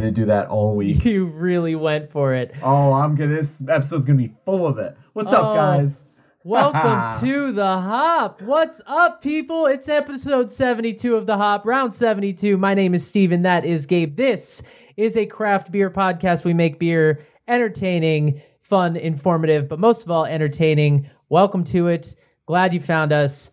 been to do that all week. You really went for it. Oh, I'm gonna. This episode's gonna be full of it. What's up, Oh. guys? Welcome to the Hop. What's up, people? It's episode 72 of the Hop, round 72. My name is Stephen. That is Gabe. This is a craft beer podcast. We make beer entertaining, fun, informative, but most of all, entertaining. Welcome to it. Glad you found us.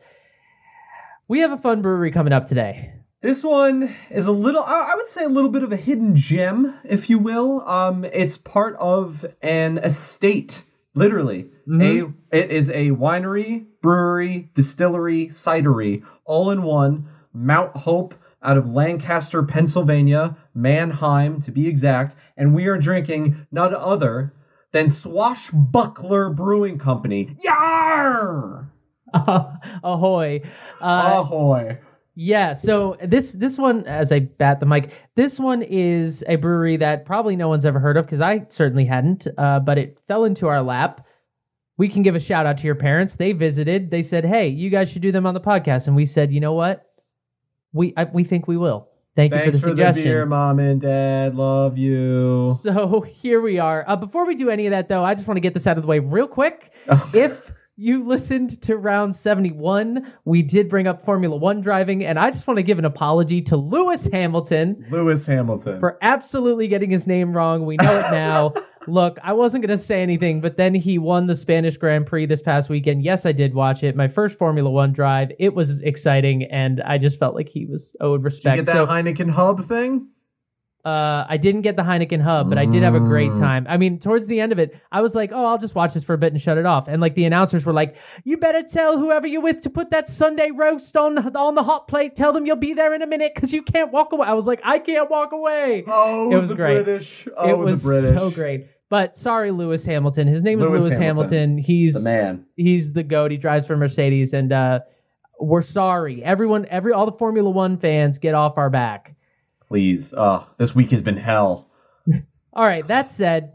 We have a fun brewery coming up today. This one is a little, I would say, a little bit of a hidden gem, if you will. Um, it's part of an estate, literally. A it is a winery, brewery, distillery, cidery, all in one. Mount Hope out of Lancaster, Pennsylvania, Manheim to be exact, and we are drinking none other than Swashbuckler Brewing Company. Yar! Ahoy. Uh, Ahoy! Yeah, so this this one, as I bat the mic, this one is a brewery that probably no one's ever heard of because I certainly hadn't. Uh, but it fell into our lap. We can give a shout out to your parents. They visited. They said, "Hey, you guys should do them on the podcast," and we said, "You know what? We I, we think we will." Thank you Thanks for for the the suggestion. beer, mom and dad. Love you. So here we are. Uh, before we do any of that, though, I just want to get this out of the way real quick. if you listened to round 71, we did bring up Formula One driving, and I just want to give an apology to Lewis Hamilton Lewis Hamilton. for absolutely getting his name wrong. We know it now. Look, I wasn't going to say anything, but then he won the Spanish Grand Prix this past weekend. Yes, I did watch it. My first Formula One drive. It was exciting, and I just felt like he was owed Did respect. you get that So- Heineken hub thing? Uh, I didn't get the Heineken Hub, but I did have a great Mm. time. I mean, towards the end of it, I was like, "Oh, I'll just watch this for a bit and shut it off." And like the announcers were like, "You better tell whoever you're with to put that Sunday roast on on the hot plate. Tell them you'll be there in a minute because you can't walk away." I was like, "I can't walk away." Oh, It was the great. British. Oh, it was the British. so great. But sorry, Lewis Hamilton. His name is Lewis Lewis Hamilton. Hamilton. He's The man. he's the goat. He drives for Mercedes, and uh, we're sorry. Everyone, every all the Formula One fans, get off our back. Please. Oh, this week has been hell. All right, that said,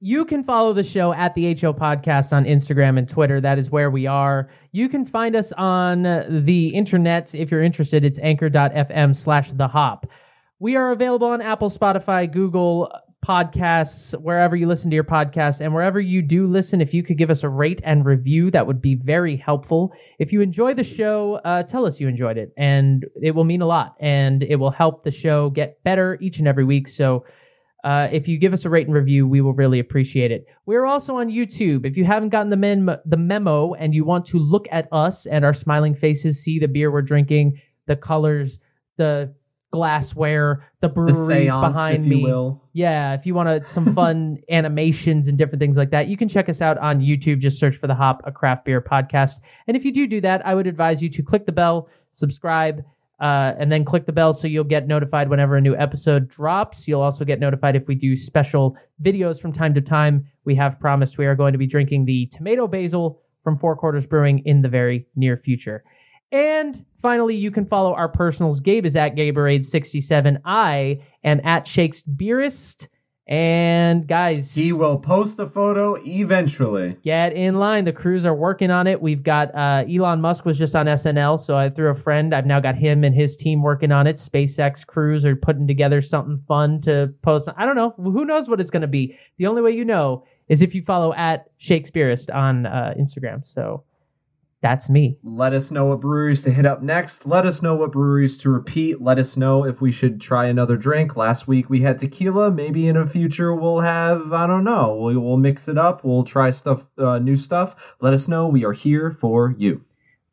you can follow the show at the HO Podcast on Instagram and Twitter. That is where we are. You can find us on the internet if you're interested. It's anchor.fm slash the hop. We are available on Apple, Spotify, Google podcasts, wherever you listen to your podcasts, and wherever you do listen, if you could give us a rate and review, that would be very helpful. If you enjoy the show, uh, tell us you enjoyed it, and it will mean a lot, and it will help the show get better each and every week. So, uh, if you give us a rate and review, we will really appreciate it. We're also on YouTube. If you haven't gotten the, mem- the memo and you want to look at us and our smiling faces, see the beer we're drinking, the colors, the glassware, the The breweries seance, behind me. will. Yeah, if you want to, some fun animations and different things like that, you can check us out on YouTube. Just search for the Hop, a craft beer podcast. And if you do do that, I would advise you to click the bell, subscribe, uh, and then click the bell so you'll get notified whenever a new episode drops. You'll also get notified if we do special videos from time to time. We have promised we are going to be drinking the tomato basil from Four Quarters Brewing in the very near future. And finally, you can follow our personals. Gabe is at Gaberade67. I am at Shakespeareist. And guys, He will post a photo eventually. get in line. The crews are working on it. We've got uh, Elon Musk was just on SNL, so I threw a friend. I've now got him and his team working on it. SpaceX crews are putting together something fun to post. I don't know. Who knows what it's going to be? The only way you know is if you follow at Shakespeareist on uh, Instagram. So that's me. Let us know what breweries to hit up next. Let us know what breweries to repeat. Let us know if we should try another drink. Last week we had tequila. Maybe in the future we'll have, I don't know, we'll, we'll mix it up. We'll try stuff, uh, new stuff. Let us know. We are here for you.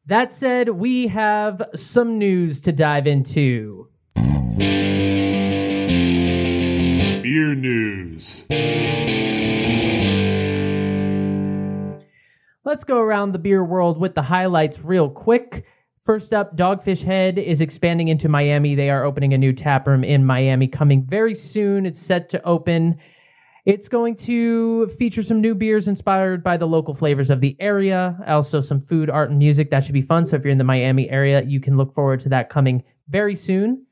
That said, we have some news to dive into. Beer news. Let's go around the beer world with the highlights real quick. First up, Dogfish Head is expanding into Miami. They are opening a new tap room in Miami coming very soon. It's set to open. It's going to feature some new beers inspired by the local flavors of the area. Also, some food, art, and music. That should be fun. So, if you're in the Miami area, you can look forward to that coming very soon.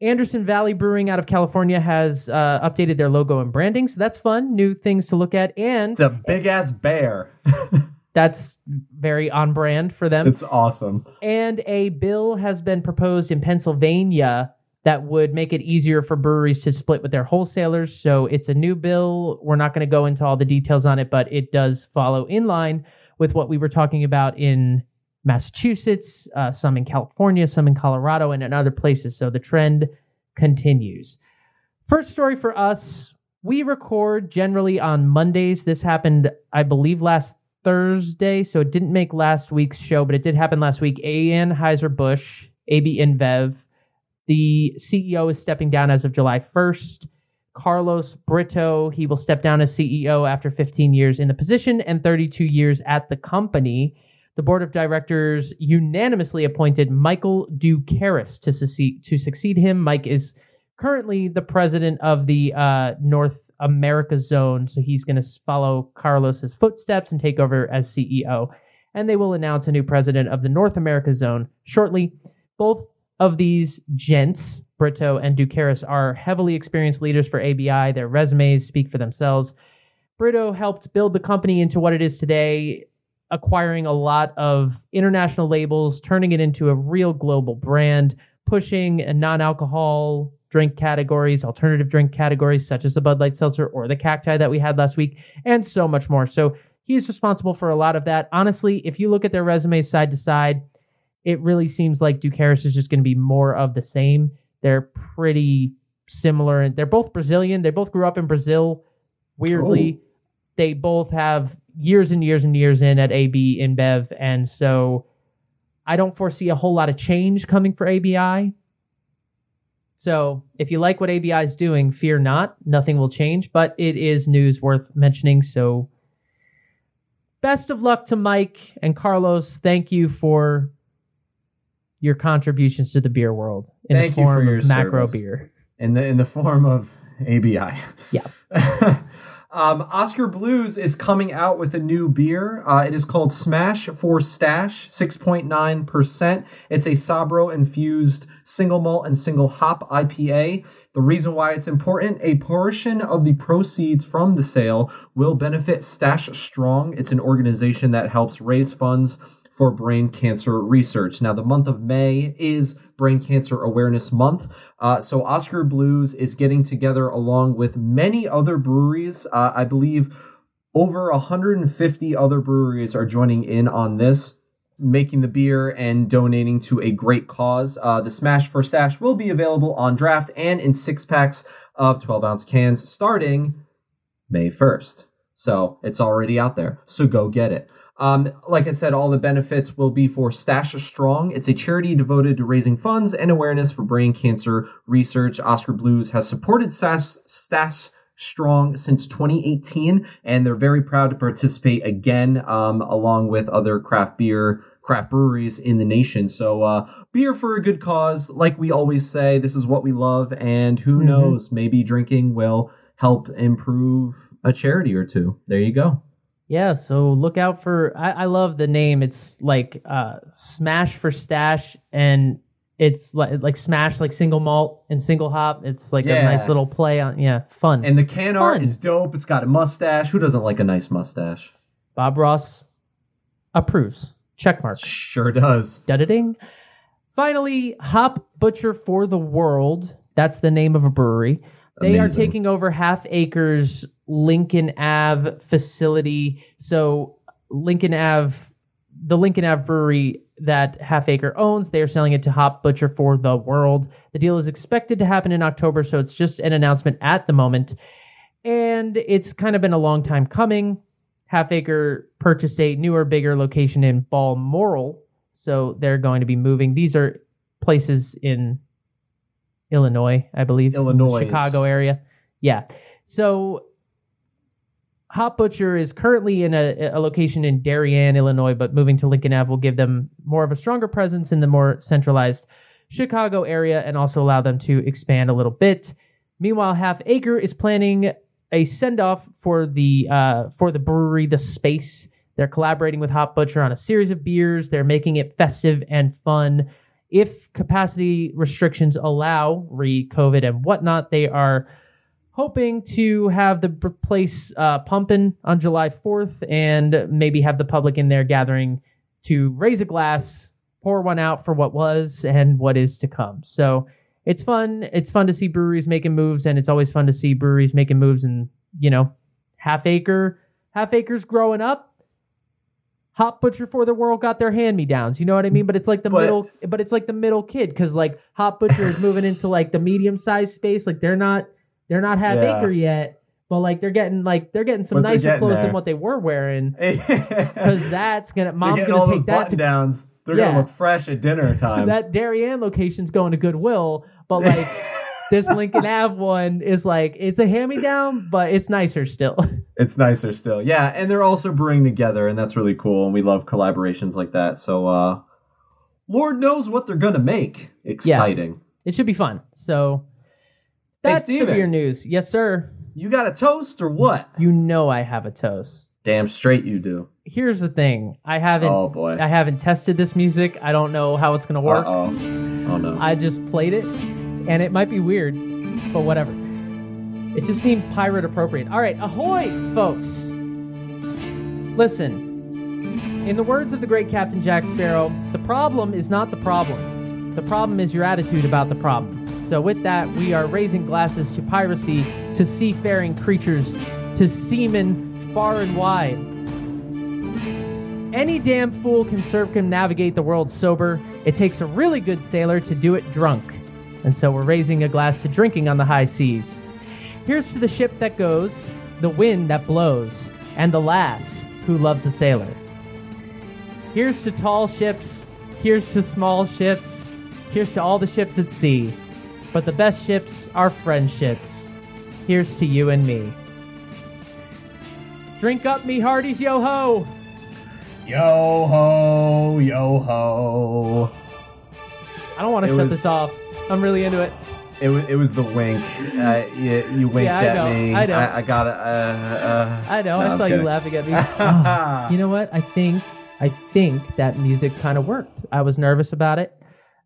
Anderson Valley Brewing out of California has uh, updated their logo and branding. So, that's fun. New things to look at. And It's a big ass bear. that's very on brand for them. It's awesome. and a bill has been proposed in Pennsylvania that would make it easier for breweries to split with their wholesalers. So it's a new bill. We're not going to go into all the details on it, but it does follow in line with what we were talking about in Massachusetts, uh, some in California, some in Colorado, and in other places. So the trend continues. First story for us we record generally on Mondays. This happened, I believe, last Thursday, so it didn't make last week's show, but it did happen last week. A. Anheuser-Busch, AB InBev, the CEO is stepping down as of July 1st. Carlos Brito, he will step down as CEO after 15 years in the position and 32 years at the company. The board of directors unanimously appointed Michael Doukeris to succeed, to succeed him. Mike is currently the president of the uh, North America zone, so he's going to follow Carlos's footsteps and take over as CEO. And they will announce a new president of the North America zone shortly. Both of these gents, Brito and Doukeris, are heavily experienced leaders for ABI. Their resumes speak for themselves. Brito helped build the company into what it is today, acquiring a lot of international labels, turning it into a real global brand, pushing a non alcohol drink categories, alternative drink categories such as the Bud Light Seltzer or the Cacti that we had last week, and so much more. So he's responsible for a lot of that. Honestly, if you look at their resumes side to side, it really seems like Doukeris is just going to be more of the same. They're pretty similar, and they're both Brazilian. They both grew up in Brazil. Weirdly, oh. they both have years and years and years in at AB InBev, and so I don't foresee a whole lot of change coming for ABI. So if you like what ABI is doing, fear not. Nothing will change, but it is news worth mentioning. So best of luck to Mike and Carlos. Thank you for your contributions to the beer world in Thank the form of macro beer. In the in the form of ABI. Yeah. Um, Oskar Blues is coming out with a new beer. Uh, it is called Smash for Stash, 6.9%. It's a Sabro infused single malt and single hop IPA. The reason why it's important, a portion of the proceeds from the sale will benefit Stash Strong. It's an organization that helps raise funds for brain cancer research. Now, the month of May is Brain Cancer Awareness Month. Uh, so, Oskar Blues is getting together along with many other breweries. Uh, I believe over 150 other breweries are joining in on this making the beer and donating to a great cause. Uh, the Smash for Stash will be available on draft and in six packs of 12 ounce cans starting May 1st. So it's already out there. So go get it. Um, like I said, all the benefits will be for Stash Strong. It's a charity devoted to raising funds and awareness for brain cancer research. Oskar Blues has supported Stash, Stash Strong since 2018, and they're very proud to participate again, um, along with other craft beer craft breweries in the nation. So, uh, beer for a good cause. Like we always say, this is what we love, and who mm-hmm. knows, maybe drinking will help improve a charity or two. There you go. Yeah, so look out for. I, I love the name. It's like uh, Smash for Stash, and it's like like Smash like single malt and single hop. It's like yeah. a nice little play on. Yeah, fun. And the can fun. art is dope. It's got a mustache. Who doesn't like a nice mustache? Bob Ross approves. Check mark. Sure does. Da-da-ding. Finally, Hop Butcher for the World. That's the name of a brewery. They Amazing. are taking over Half Acres Lincoln Ave facility. So Lincoln Ave, the Lincoln Ave brewery that Half Acre owns, they are selling it to Hop Butcher for the world. The deal is expected to happen in October, so it's just an announcement at the moment. And it's kind of been a long time coming. Half Acre purchased a newer, bigger location in Balmoral, so they're going to be moving. These are places in Illinois, I believe. Illinois. Chicago area. Yeah. So Hop Butcher is currently in a, a, location in Darien, Illinois, but moving to Lincoln Ave will give them more of a stronger presence in the more centralized Chicago area and also allow them to expand a little bit. Meanwhile, Half Acre is planning a send off for the uh, for the brewery, the space. They're collaborating with Hop Butcher on a series of beers. They're making it festive and fun if capacity restrictions allow, re COVID and whatnot, they are hoping to have the place uh, pumping on July 4th and maybe have the public in there gathering to raise a glass, pour one out for what was and what is to come. So it's fun. It's fun to see breweries making moves, and it's always fun to see breweries making moves. And you know, half acre, half acres growing up. Hop Butcher for the World got their hand me downs. You know what I mean? But it's like the But- middle, but it's like the middle kid because like Hop Butcher is moving into like the medium sized space. Like they're not, they're not half Yeah. acre yet, but like they're getting like they're getting some But nicer getting clothes there. than what they were wearing because that's gonna mom's gonna take that to downs. They're Yeah. gonna look fresh at dinner time. that Darien location's going to Goodwill, but like this Lincoln Ave one is like it's a hand me down, but it's nicer still. it's nicer still. Yeah, and they're also brewing together, and that's really cool. And we love collaborations like that. So, uh, Lord knows what they're gonna make. Exciting. it should be fun. So that's the Stephen. beer news. Yes, sir. You got a toast or what? You know I have a toast. Damn straight you do. Here's the thing. I haven't Oh boy. I haven't tested this music. I don't know how it's gonna Uh work. oh. Oh no. I just played it, and it might be weird, but whatever. It just seemed pirate appropriate. All right, ahoy, folks! Listen, in the words of the great Captain Jack Sparrow, the problem is not the problem. The problem is your attitude about the problem. So, with that, we are raising glasses to piracy, to seafaring creatures, to seamen far and wide. Any damn fool can circumnavigate the world sober. It takes a really good sailor to do it drunk. And so we're raising a glass to drinking on the high seas. Here's to the ship that goes, the wind that blows, and the lass who loves a sailor. Here's to tall ships, here's to small ships, here's to all the ships at sea. But the best ships are friendships. Here's to you and me. Drink up, me hearties, yo ho! Yo ho, yo ho. I don't want to It shut was- this off. I'm really into it. It was, it was the wink. Uh, you, you winked Yeah, I at know, me. I know. I, got it. Uh, uh, I know. no, I I'm saw you kidding. laughing at me. Oh, you know what? I think I think that music kind of worked. I was nervous about it.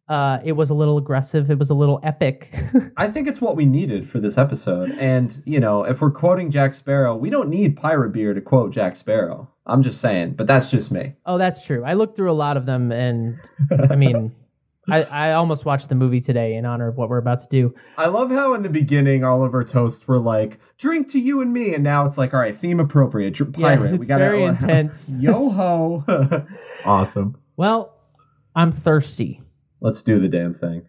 Uh, it was a little aggressive. It was a little epic. I think it's what we needed for this episode. And, you know, if we're quoting Jack Sparrow, we don't need pirate beer to quote Jack Sparrow. I'm just saying, but that's just me. oh, that's true. I looked through a lot of them, and I mean, I, I almost watched the movie today in honor of what we're about to do. I love how in the beginning all of our toasts were like, drink to you and me. And now it's like, all right, theme appropriate, dr- Yeah, pirate. it's very intense. Yo ho. awesome. Well, I'm thirsty. Let's do the damn thing.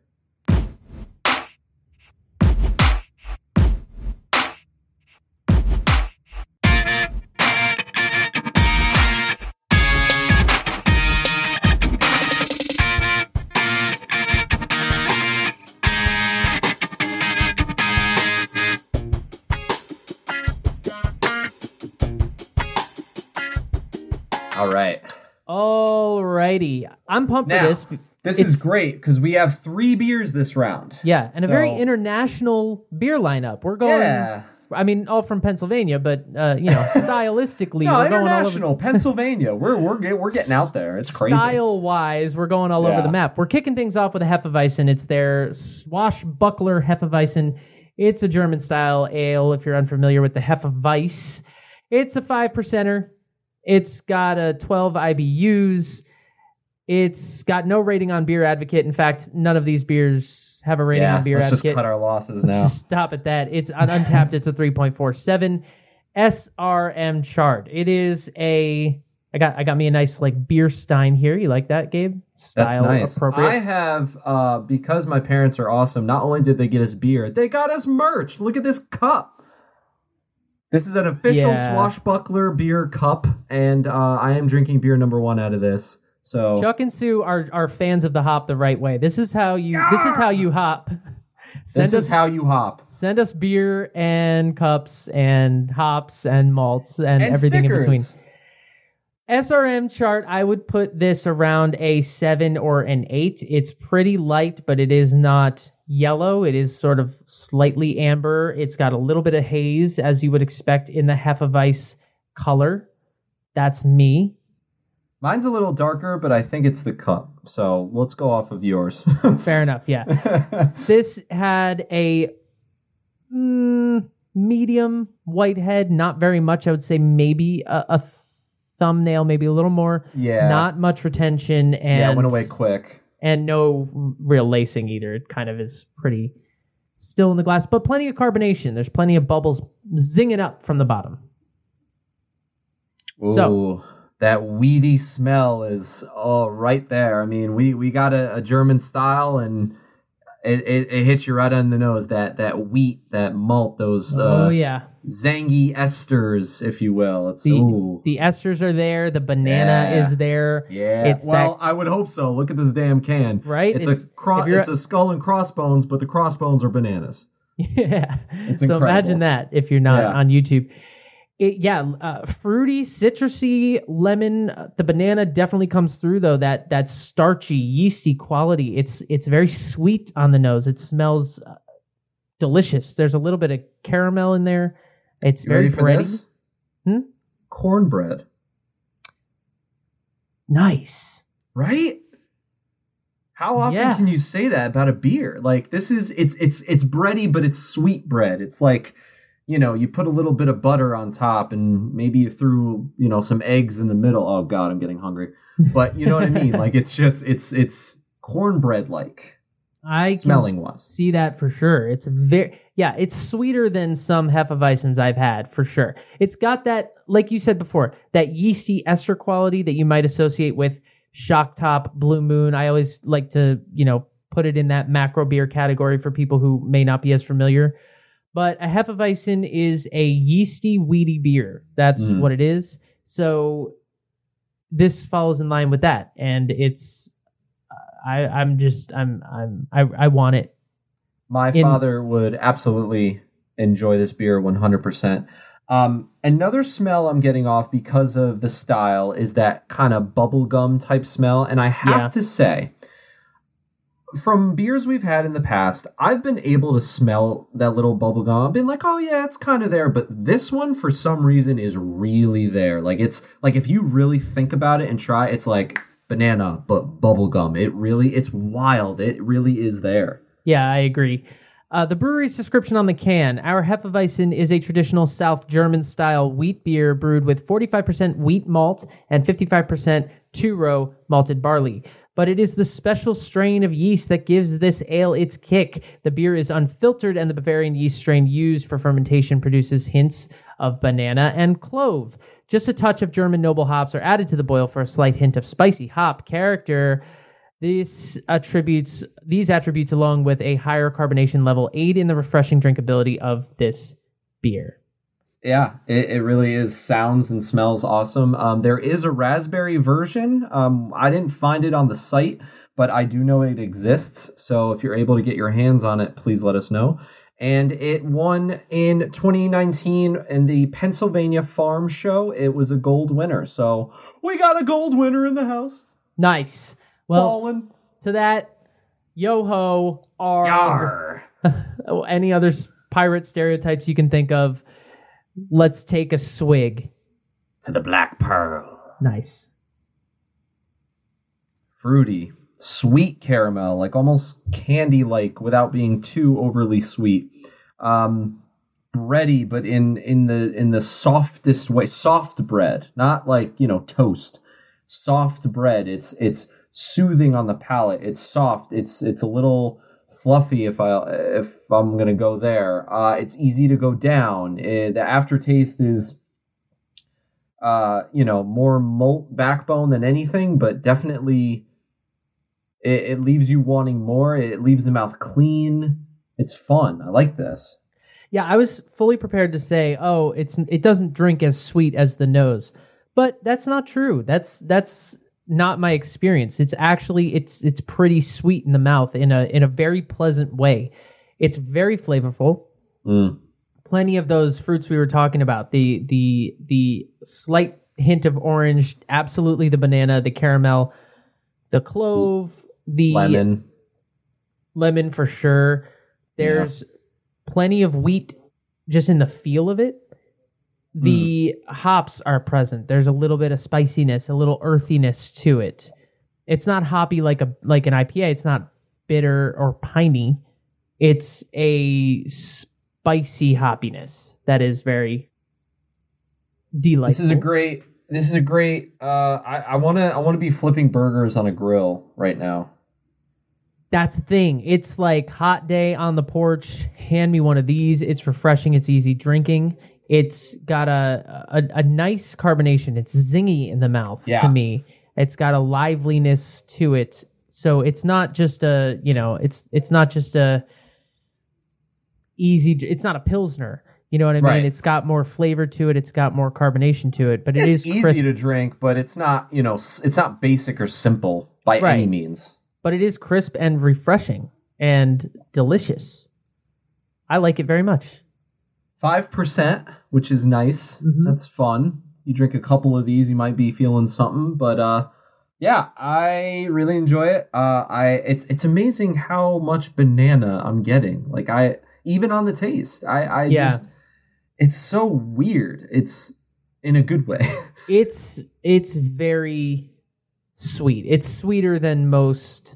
All right. Alrighty, I'm pumped Now, for this. This It's- is great because we have three beers this round. Yeah, and a very international beer lineup. We're going. Yeah. I mean, all from Pennsylvania, but uh, you know, stylistically, No, we're going all over. international, Pennsylvania. We're we're get- we're getting out there. It's crazy. Style wise, we're going all over the map. We're kicking things off with a Hefeweizen. It's their swashbuckler Hefeweizen. It's a German style ale. If you're unfamiliar with the Hefeweiss, it's a five percenter. It's got a 12 IBUs. It's got no rating on Beer Advocate. In fact, none of these beers have a rating Yeah, on Beer let's Advocate. just cut our losses Let's now. stop at that. It's on Untappd. it's a 3.47 SRM chart. It is a. I got I got me a nice like beer stein here. You like that, Gabe? Style That's nice. appropriate. I have uh because my parents are awesome. Not only did they get us beer, they got us merch. Look at this cup. This is an official Yeah. swashbuckler beer cup, and uh, I am drinking beer number one out of this. So Chuck and Sue are are fans of the hop the right way. This is how you this is how you hop. Send this us is how you hop. send us beer and cups and hops and malts and, And everything in between. SRM chart, I would put this around a seven or an eight. It's pretty light, but it is not yellow. It is sort of slightly amber. It's got a little bit of haze, as you would expect in the Hefeweiss color. That's me. Mine's a little darker, but I think it's the cup. So let's go off of yours. Fair enough. Yeah. this had a mm, medium white head, not very much. I would say maybe a, a thumbnail, maybe a little more. Yeah. Not much retention. And yeah, it went away quick. and no real lacing either. It kind of is pretty still in the glass, but plenty of carbonation. There's plenty of bubbles zinging up from the bottom. So- Ooh, that weedy smell is oh right there. I mean, we we got a, a German style, and it, it, it hits you right on the nose. That that wheat, that malt, those uh, oh yeah, zangy esters, if you will. It's the ooh. the esters are there. The banana Yeah. is there. Yeah, It's well, that- I would hope so. Look at this damn can. Right? It's, It's- a cro- it's a skull and crossbones, but the crossbones are bananas. Yeah. It's so incredible. imagine that if you're not Yeah. on YouTube. It, yeah, uh, fruity, citrusy, lemon. uh, The banana definitely comes through though. That that starchy, yeasty quality. It's it's very sweet on the nose. It smells uh, delicious. There's a little bit of caramel in there. It's You very bready. Hmm? Cornbread, Nice. right? How often Yeah. can you say that about a beer? Like this is it's it's it's bready, but it's sweet bread. It's like you know you put a little bit of butter on top, and maybe you threw you know some eggs in the middle. Oh God, I'm getting hungry. But you know what I mean? Like it's just it's it's cornbread like I smelling wise. see that for sure. It's very yeah, it's sweeter than some Hefeweizens I've had for sure. It's got that, like you said before, that yeasty ester quality that you might associate with Shock Top, Blue Moon. I always like to, you know, put it in that macro beer category for people who may not be as familiar. But a Hefeweizen is a yeasty, weedy beer. That's Mm. what it is. So this follows in line with that, and it's. I, I'm just I'm I'm I, I want it. My in- father would absolutely enjoy this beer 100%. Um, another smell I'm getting off because of the style is that kind of bubblegum type smell. And I have Yeah. to say, from beers we've had in the past, I've been able to smell that little bubblegum. I've been like, oh yeah, it's kind of there. But this one, for some reason, is really there. Like, it's like if you really think about it and try, it's like banana, but bubblegum. It really, it's wild. It really is there. Yeah, I agree. Uh, the brewery's description on the can: Our Hefeweizen is a traditional South German style wheat beer brewed with 45% wheat malt and 55% two-row malted barley. But it is the special strain of yeast that gives this ale its kick. The beer is unfiltered, and the Bavarian yeast strain used for fermentation produces hints of banana and clove. Just a touch of German noble hops are added to the boil for a slight hint of spicy hop character. These attributes, these attributes, along with a higher carbonation level, aid in the refreshing drinkability of this beer. Yeah, it, it really is. Sounds and smells awesome. Um, there is a raspberry version. Um, I didn't find it on the site, but I do know it exists. So if you're able to get your hands on it, please let us know. And it won in 2019 in the Pennsylvania Farm Show. It was a gold winner. So we got a gold winner in the house. Nice. Well, Ballin'. to that, yo ho, oh, any other pirate stereotypes you can think of. Let's take a swig. To the Black Pearl. Nice. fruity, sweet caramel, like almost candy like without being too overly sweet. Um bready, but in in the in the softest way, soft bread, not like, you know, toast. Soft bread. It's it's soothing on the palate. It's soft. It's it's a little fluffy if I if I'm to go there. Uh it's easy to go down. Eh, the aftertaste is uh, you know, more malt backbone than anything, but definitely it, it leaves you wanting more. It leaves the mouth clean. It's fun. I like this. Yeah, I was fully prepared to say, "Oh, it's it doesn't drink as sweet as the nose," but that's not true. That's that's not my experience. It's actually it's it's pretty sweet in the mouth in a in a very pleasant way. It's very flavorful. Mm. Plenty of those fruits we were talking about. The the the slight hint of orange, absolutely the banana, the caramel, the clove, the Lemon. lemon for sure. There's plenty of wheat just in the feel of it. The hops are present. There's a little bit of spiciness, a little earthiness to it. It's not hoppy like a like an IPA. It's not bitter or piney. It's a spicy hoppiness that is very delightful. This is a great. This is a great. Uh, I I want to. I want to be flipping burgers on a grill right now. That's the thing. It's like hot day on the porch. Hand me one of these. It's refreshing. It's easy drinking. It's got a a, a nice carbonation. It's zingy in the mouth Yeah. to me. It's got a liveliness to it. So it's not just a you know it's it's not just a easy. It's not a pilsner. You know what I mean? Right. It's got more flavor to it. It's got more carbonation to it. But it it's is easy crisp. to drink, but it's not, you know, it's not basic or simple by Right. any means. but it is crisp and refreshing and delicious. I like it very much. Five percent, which is nice. Mm-hmm. That's fun. You drink a couple of these, you might be feeling something. But uh, yeah, I really enjoy it. Uh, I it's it's amazing how much banana I'm getting. Like I even on the taste, I I Yeah. just it's so weird. It's in a good way. It's it's very sweet. It's sweeter than most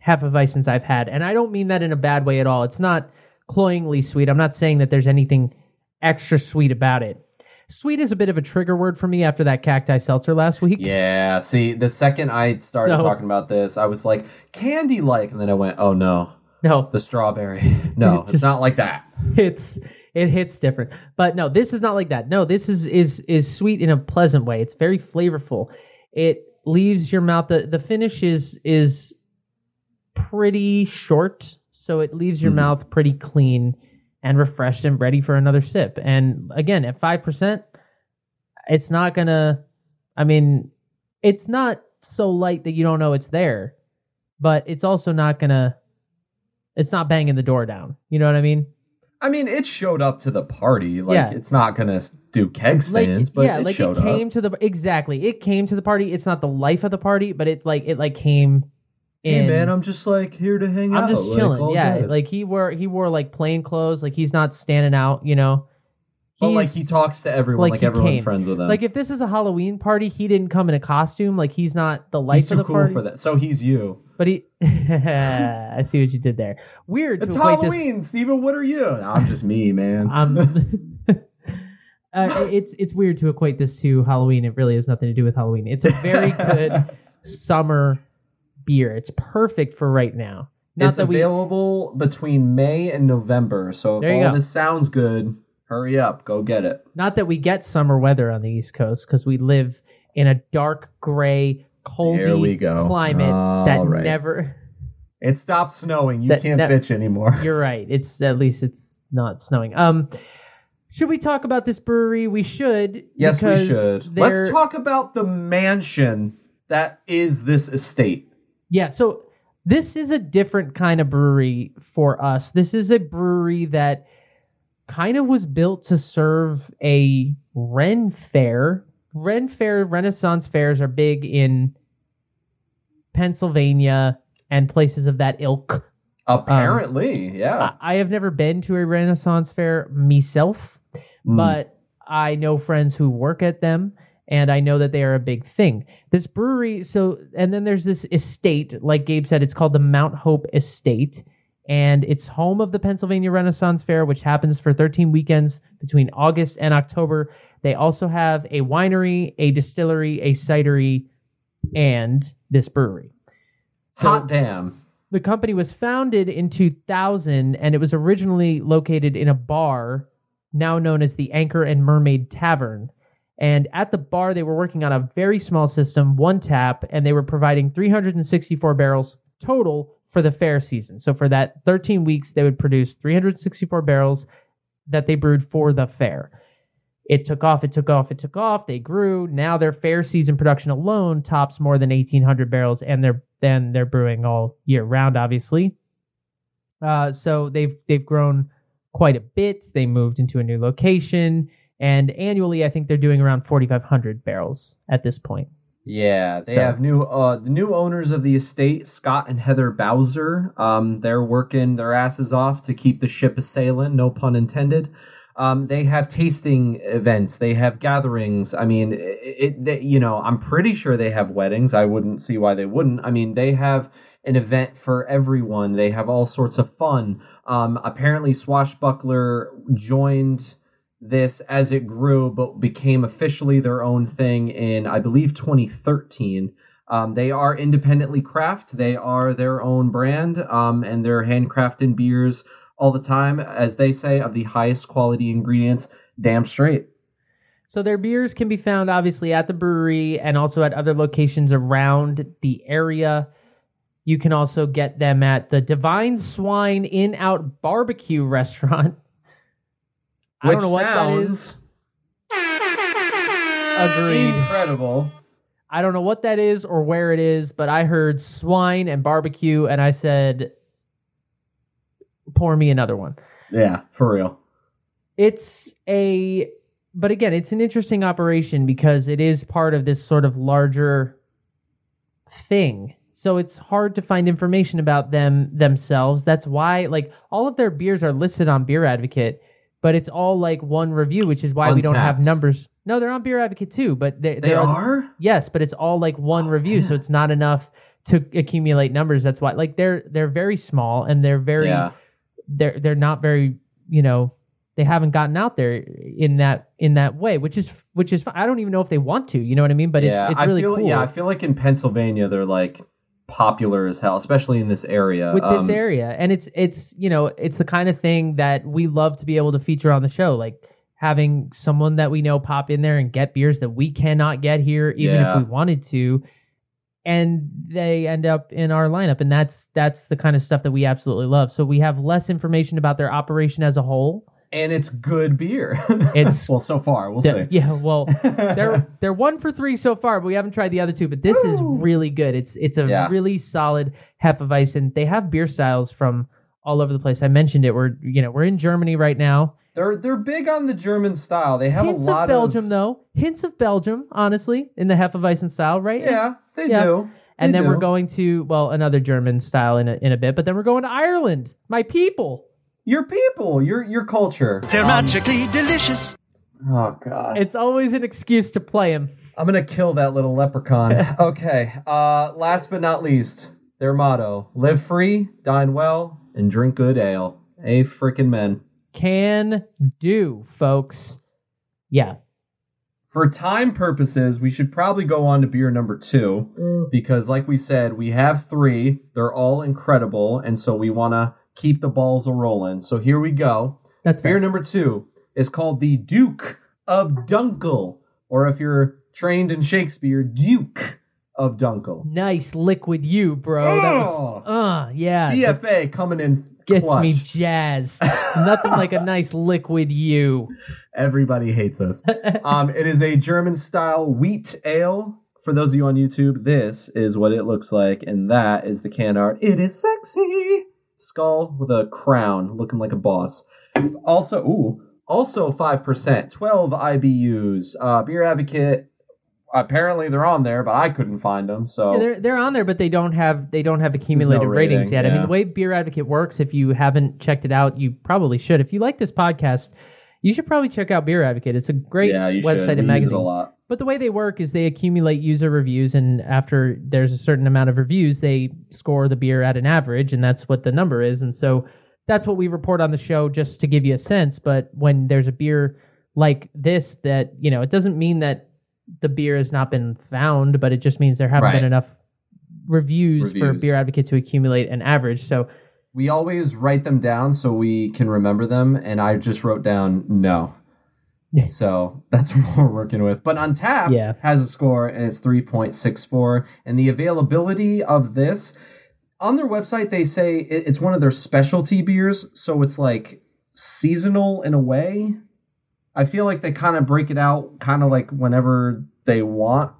half of Hefeweizens I've had, and I don't mean that in a bad way at all. It's not cloyingly sweet. I'm not saying that there's anything extra sweet about it. Sweet is a bit of a trigger word for me after that cacti seltzer last week. yeah. See, the second I started So- talking about this, I was like candy like, and then I went, oh no, No, the strawberry. No, It's it's just- not like that. it's it hits different. But no, this is not like that. No, this is is is sweet in a pleasant way. It's very flavorful. It leaves your mouth the the finish is is pretty short, so it leaves your Mhm. mouth pretty clean and refreshed and ready for another sip. And again, at 5%, it's not going to I mean, it's not so light that you don't know it's there, but it's also not going to it's not banging the door down. You know what I mean? I mean, it showed up to the party. Like, Yeah. it's not gonna do keg stands, but yeah, it like showed it came up. to the exactly. It came to the party. It's not the life of the party, but it like it like came. In, Hey man, I'm just like here to hang out. I'm just chilling. all yeah, like he wore he wore like plain clothes. Like he's not standing out. You know. but like he talks to everyone, like like, everyone's came. friends with him. Like if this is a Halloween party, he didn't come in a costume. Like he's not the life he's of the cool party. for that. So he's you. But he, I see what you did there. Weird It's to equate this. Halloween, Steven. What are you? No, I'm just me, man. Um, uh, it's it's weird to equate this to Halloween. It really has nothing to do with Halloween. It's a very good summer beer. It's perfect for right now. Not it's that we available between May and November. So if all go. this sounds good, hurry up, go get it. not that we get summer weather on the East Coast because we live in a dark gray, coldy climate All that right. never. It stopped snowing. You That- can't that- bitch anymore. You're right. It's at least it's not snowing. Um, should we talk about this brewery? We should. Yes, we should. Let's talk about the mansion that is this estate. Yeah, so this is a different kind of brewery for us. This is a brewery that kind of was built to serve a Ren fair. Ren fair, Renaissance fairs are big in Pennsylvania and places of that ilk. Apparently, yeah. I I have never been to a Renaissance fair myself, Mm. but I know friends who work at them and I know that they are a big thing. This brewery, so, and then there's this estate, like Gabe said, it's called the Mount Hope Estate. And it's home of the Pennsylvania Renaissance Faire, which happens for 13 weekends between August and October. They also have a winery, a distillery, a cidery, and this brewery. Hot damn. The company was founded in 2000 and it was originally located in a bar now known as the Anchor and Mermaid Tavern. And at the bar, they were working on a very small system, one tap, and they were providing 364 barrels total for the fair season. So for that 13 weeks, they would produce 364 barrels that they brewed for the fair. It took off, it took off, it took off. They grew. Now their fair season production alone tops more than 1,800 barrels, and they're then they're brewing all year round, obviously. Uh, so they've they've grown quite a bit. They moved into a new location, and annually, I think they're doing around 4,500 barrels at this point. Yeah, they So- have new uh the new owners of the estate, Scott and Heather Bowser. Um, they're working their asses off to keep the ship a sailing, no pun intended. Um, they have tasting events, they have gatherings. I mean, it, it they, you know, I'm pretty sure they have weddings. I wouldn't see why they wouldn't. I mean, they have an event for everyone. They have all sorts of fun. Um, apparently, Swashbuckler joined this as it grew, but became officially their own thing in, I believe, 2013. Um, they are independently craft. They are their own brand, um, and they're handcrafting beers all the time, as they say, of the highest quality ingredients. Damn straight. So their beers can be found obviously at the brewery and also at other locations around the area. You can also get them at the Divine Swine In Out Barbecue Restaurant. I Which don't know what that is. Agreed. Incredible. I don't know what that is or where it is, but I heard swine and barbecue, and I said, pour me another one. Yeah, for real. It's a, but again, it's an interesting operation because it is part of this sort of larger thing. So it's hard to find information about them themselves. That's why, like, all of their beers are listed on Beer Advocate, but it's all like one review, which is why we don't have Untappd. numbers. No, they're on Beer Advocate too, but they, They they're are? Yes, but it's all like one oh, review, so it's not enough to accumulate numbers. That's why, like, they're they're very small and they're very Yeah. they're they're not very you know they haven't gotten out there in that in that way, which is which is I don't even know if they want to. You know what I mean? But yeah, it's it's really I feel, cool. Yeah, I feel like in Pennsylvania they're like popular as hell, especially in this area. with this Um, area and it's it's you know it's the kind of thing that we love to be able to feature on the show like having someone that we know pop in there and get beers that we cannot get here even Yeah. if we wanted to and they end up in our lineup and that's that's the kind of stuff that we absolutely love so we have less information about their operation as a whole and it's good beer. It's- well, so far we'll Yeah, see. yeah well they're they're one for three so far, but we haven't tried the other two. But this is really good. It's it's a Yeah. really solid Hefeweizen. They have beer styles from all over the place. I mentioned it. We're you know we're in Germany right now. They're they're big on the German style. They have Hints a lot of Belgium though. Hints of Belgium, honestly, in the Hefeweizen style, right? Yeah, they Yeah. do. And They then we're going to well another German style in a, in a bit, but then we're going to Ireland. My people. Your people, your your culture. They're magically delicious. Oh god. It's always an excuse to play him. I'm gonna kill that little leprechaun. okay. Uh last but not least, their motto: live free, dine well, and drink good ale. A freaking men. Can do, folks. Yeah. For time purposes, we should probably go on to beer number two because, like we said, we have three. They're all incredible, and so we want to keep the balls a rolling. So here we go. That's Beer number two is called the Duke of Dunkel, or if you're trained in Shakespeare, Duke of Dunkel. Nice liquid you, bro. That was uh yeah. BFA coming in gets clutch. me jazzed. Nothing like a nice liquid you. Everybody hates us. um, it is a German style wheat ale. For those of you on YouTube, this is what it looks like, and that is the can art. It is sexy. Skull with a crown, looking like a boss. Also, ooh, also five percent, twelve IBUs. Uh, Beer Advocate. Apparently, they're on there, but I couldn't find them. So Yeah, they're they're on there, but they don't have they don't have accumulated rating, ratings yet. I mean, the way Beer Advocate works, if you haven't checked it out, you probably should. If you like this podcast, you should probably check out Beer Advocate. It's a great yeah, website should. and We magazine. a lot. But the way they work is they accumulate user reviews, and after there's a certain amount of reviews, they score the beer at an average, and that's what the number is. And so that's what we report on the show just to give you a sense. But when there's a beer like this, that, you know, it doesn't mean that the beer has not been found, but it just means there haven't Right. been enough reviews, for Beer Advocate to accumulate an average. So We always write them down so we can remember them, and I just wrote down no. So that's what we're working with. But Untappd Yeah. has a score and it's 3.64. And the availability of this on their website, they say it's one of their specialty beers. So it's like seasonal in a way. I feel like they kind of break it out kind of like whenever they want.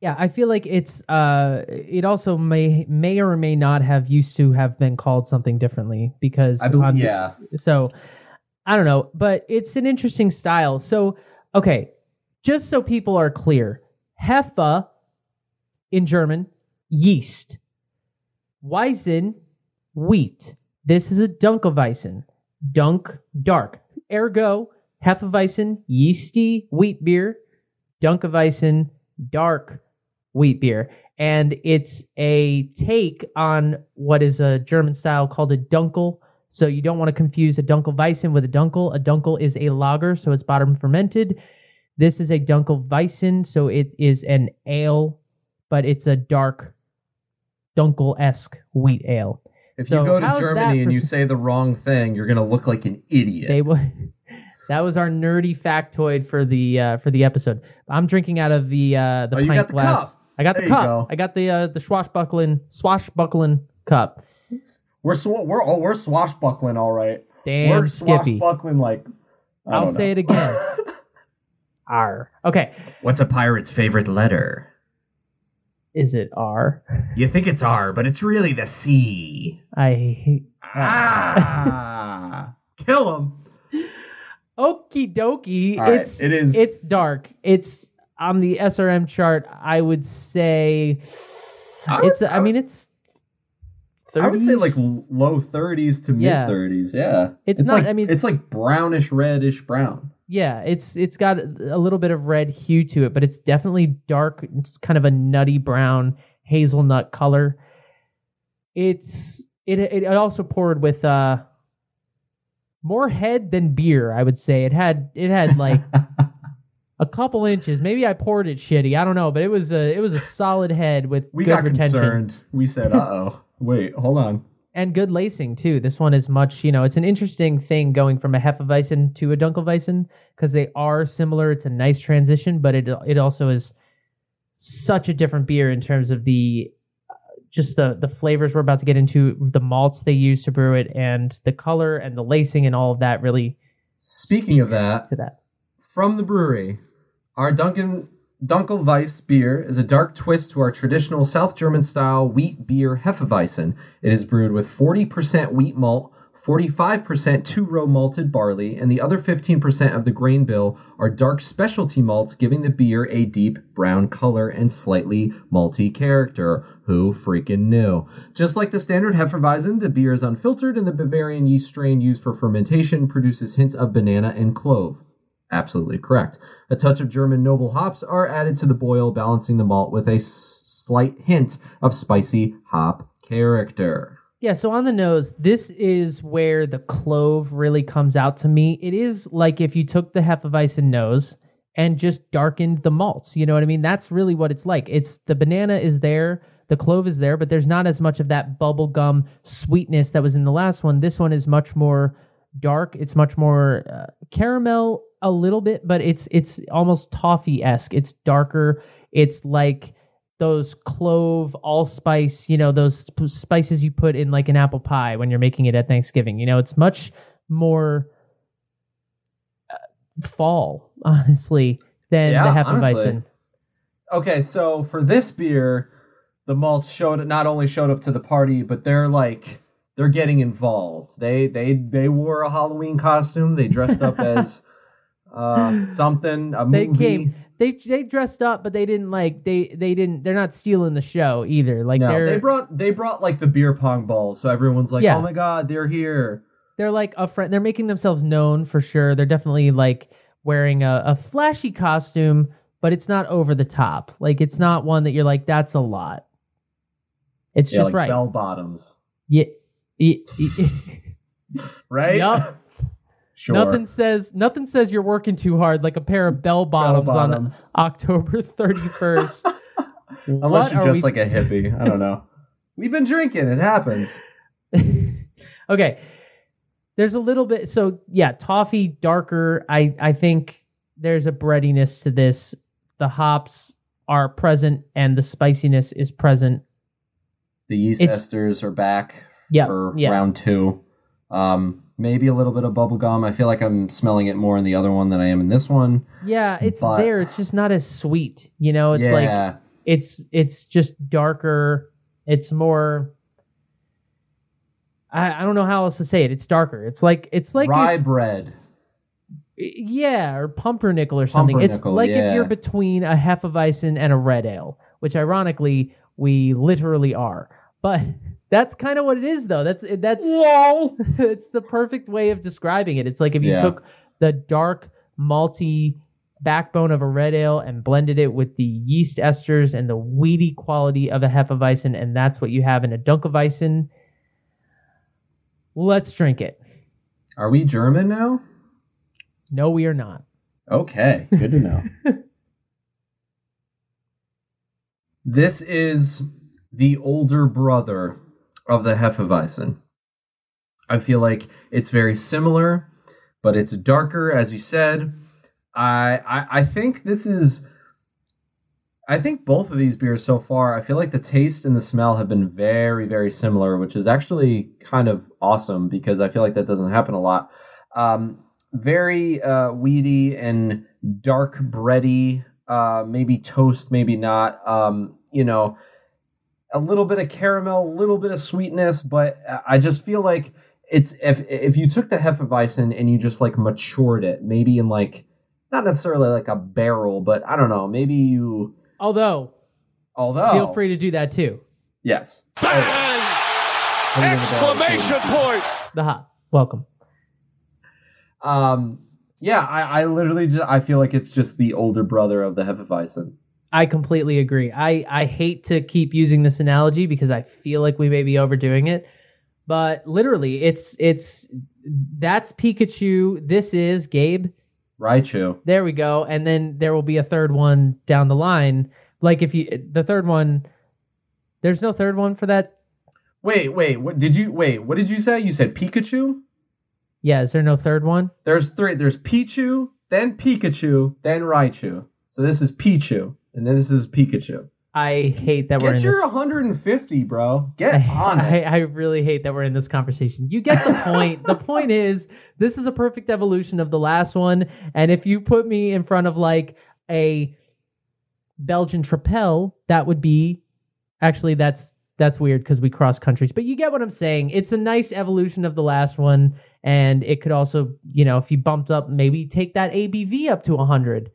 Yeah, I feel like it's uh it also may may or may not have used to have been called something differently because I believe, yeah. so I don't know, but it's an interesting style. So okay, just so people are clear, Hefe in German, yeast. Weizen, wheat. This is a Dunkelweizen. Dunk, dark. Ergo, Hefeweizen, yeasty wheat beer. Dunkelweizen, dark wheat beer. And it's a take on what is a German style called a Dunkel. So you don't want to confuse a Dunkelweizen with a Dunkel. A Dunkel is a lager, so it's bottom fermented. This is a Dunkelweizen, so it is an ale but it's a dark dunkel esque wheat ale. If So you go to Germany and you say the wrong thing, you're gonna look like an idiot. They will. that was our nerdy factoid for the uh, for the episode. I'm drinking out of the uh, the Oh, pint the glass. I got There the cup. go. I got the uh, the swashbuckling swashbuckling cup. we're sw- we're oh we're swashbuckling all right. Damn we're Skippy. swashbuckling like. I I'll don't say know. it again. R. Okay. What's a pirate's favorite letter? Is it R? You think it's R, but it's really the C. I hate. Ah, kill him. Okie dokie. All right, it's it is- It's dark. It's on the SRM chart. I would say I would- it's. I, I mean, it's. 30s? I would say like low 30s to Yeah. mid 30s. Yeah, It's not- Like, I mean, it's, it's- like brownish reddish brown. Yeah, it's it's got a little bit of red hue to it, but it's definitely dark. It's kind of a nutty brown hazelnut color. It's it it also poured with uh more head than beer, I would say. It had it had like a couple inches. Maybe I poured it shitty. I don't know, but it was a it was a solid head with We good got retention concerned. We said, "Uh oh, wait, hold on." and good lacing too. This one is much, you know, it's an interesting thing going from a Hefeweizen to a Dunkelweizen because they are similar. It's a nice transition, but it it also is such a different beer in terms of the uh, just the the flavors we're about to get into, the malts they use to brew it, and the color and the lacing and all of that really. Speaking of that, to that, from the brewery, our Duncan Dunkelweiss beer is a dark twist to our traditional South German style wheat beer Hefeweizen. It is brewed with 40% wheat malt, 45% two row malted barley, and the other 15% of the grain bill are dark specialty malts, giving the beer a deep brown color and slightly malty character. Who freaking knew? Just like the standard Hefeweizen, the beer is unfiltered, and the Bavarian yeast strain used for fermentation produces hints of banana and clove. Absolutely correct. A touch of German noble hops are added to the boil, balancing the malt with a slight hint of spicy hop character. Yeah, so on the nose, this is where the clove really comes out to me. It is like if you took the Hefeweizen nose and just darkened the malts. You know what I mean? That's really what it's like. It's the banana is there, the clove is there, but there's not as much of that bubblegum sweetness that was in the last one. This one is much more dark. It's much more uh, caramel a little bit, but it's it's almost toffee esque. It's darker. It's like those clove allspice, you know, those sp- spices you put in like an apple pie when you're making it at Thanksgiving. You know, it's much more uh, fall, honestly, than Yeah, the. Hefeweizen. Okay, so for this beer, the malts showed not only showed up to the party, but they're like they're getting involved. They they they wore a Halloween costume. They dressed up as uh, something. A They movie. came. They they dressed up, but they didn't like they they didn't. They're not stealing the show either. Like No, they're brought they brought like the beer pong balls, so everyone's like, Yeah. "Oh my god, they're here!" they're like a friend. They're making themselves known for sure. They're definitely like wearing a, a flashy costume, but it's not over the top. Like it's not one that you're like that's a lot. It's Yeah, just like right. bell bottoms, Yeah. right? Yup. Sure. Nothing says nothing says you're working too hard like a pair of bell bottoms, on October 31st. Unless you're just we- like a hippie. I don't know. We've been drinking. It happens. okay. There's a little bit so yeah, toffee darker. I I think there's a breadiness to this. The hops are present and the spiciness is present. The yeast It's- esters are back Yeah, for yeah. round two. Um, maybe a little bit of bubble gum. I feel like I'm smelling it more in the other one than I am in this one. Yeah, it's But- there. It's just not as sweet. You know, it's like it's it's just darker. It's more. I, I don't know how else to say it. It's darker. It's like it's like rye bread. yeah, or pumpernickel or something. it's Pumpernickel, like if you're between a Hefeweizen and a red ale, which ironically we literally are. But that's kind of what it is, though. That's that's Whoa! it's the perfect way of describing it. It's like if you Yeah. took the dark malty backbone of a red ale and blended it with the yeast esters and the weedy quality of a Hefeweizen, and that's what you have in a Dunkelweizen. Let's drink it. Are we German now? No, we are not. Okay, good to know. This is the older brother of the Hefeweizen. I feel like it's very similar, but it's darker, as you said. I, I I think this is. I think both of these beers so far, I feel like the taste and the smell have been very, very similar, which is actually kind of awesome because I feel like that doesn't happen a lot. Um, very uh, weedy and dark bready, uh, maybe toast, maybe not. Um, you know, a little bit of caramel, a little bit of sweetness, but I just feel like it's if if you took the Hefeweizen and you just like matured it, maybe in like not necessarily like a barrel, but I don't know, maybe you. Although, Although, feel free to do that too. Yes. Exclamation point! The hot. Welcome. Um. Yeah, I, I literally just I feel like it's just the older brother of the Hefeweizen. I completely agree. I, I hate to keep using this analogy because I feel like we may be overdoing it, but literally, it's it's that's Pikachu. This is Gabe. Raichu. There we go. And then there will be a third one down the line. Like if you the third one, there's no third one for that. Wait, wait. What did you wait? What did you say? You said Pikachu. Yeah, is there no third one? There's three. There's Pichu, then Pikachu, then Raichu. So this is Pichu, and then this is Pikachu. I hate that we're Get in your this. 150, bro. Get on I, it. I really hate that we're in this conversation. You get the point. the point is, this is a perfect evolution of the last one. And if you put me in front of like a Belgian Tripel, that would be actually that's that's weird because we cross countries. But you get what I'm saying. It's a nice evolution of the last one, and it could also, you know, if you bumped up, maybe take that ABV up to 100.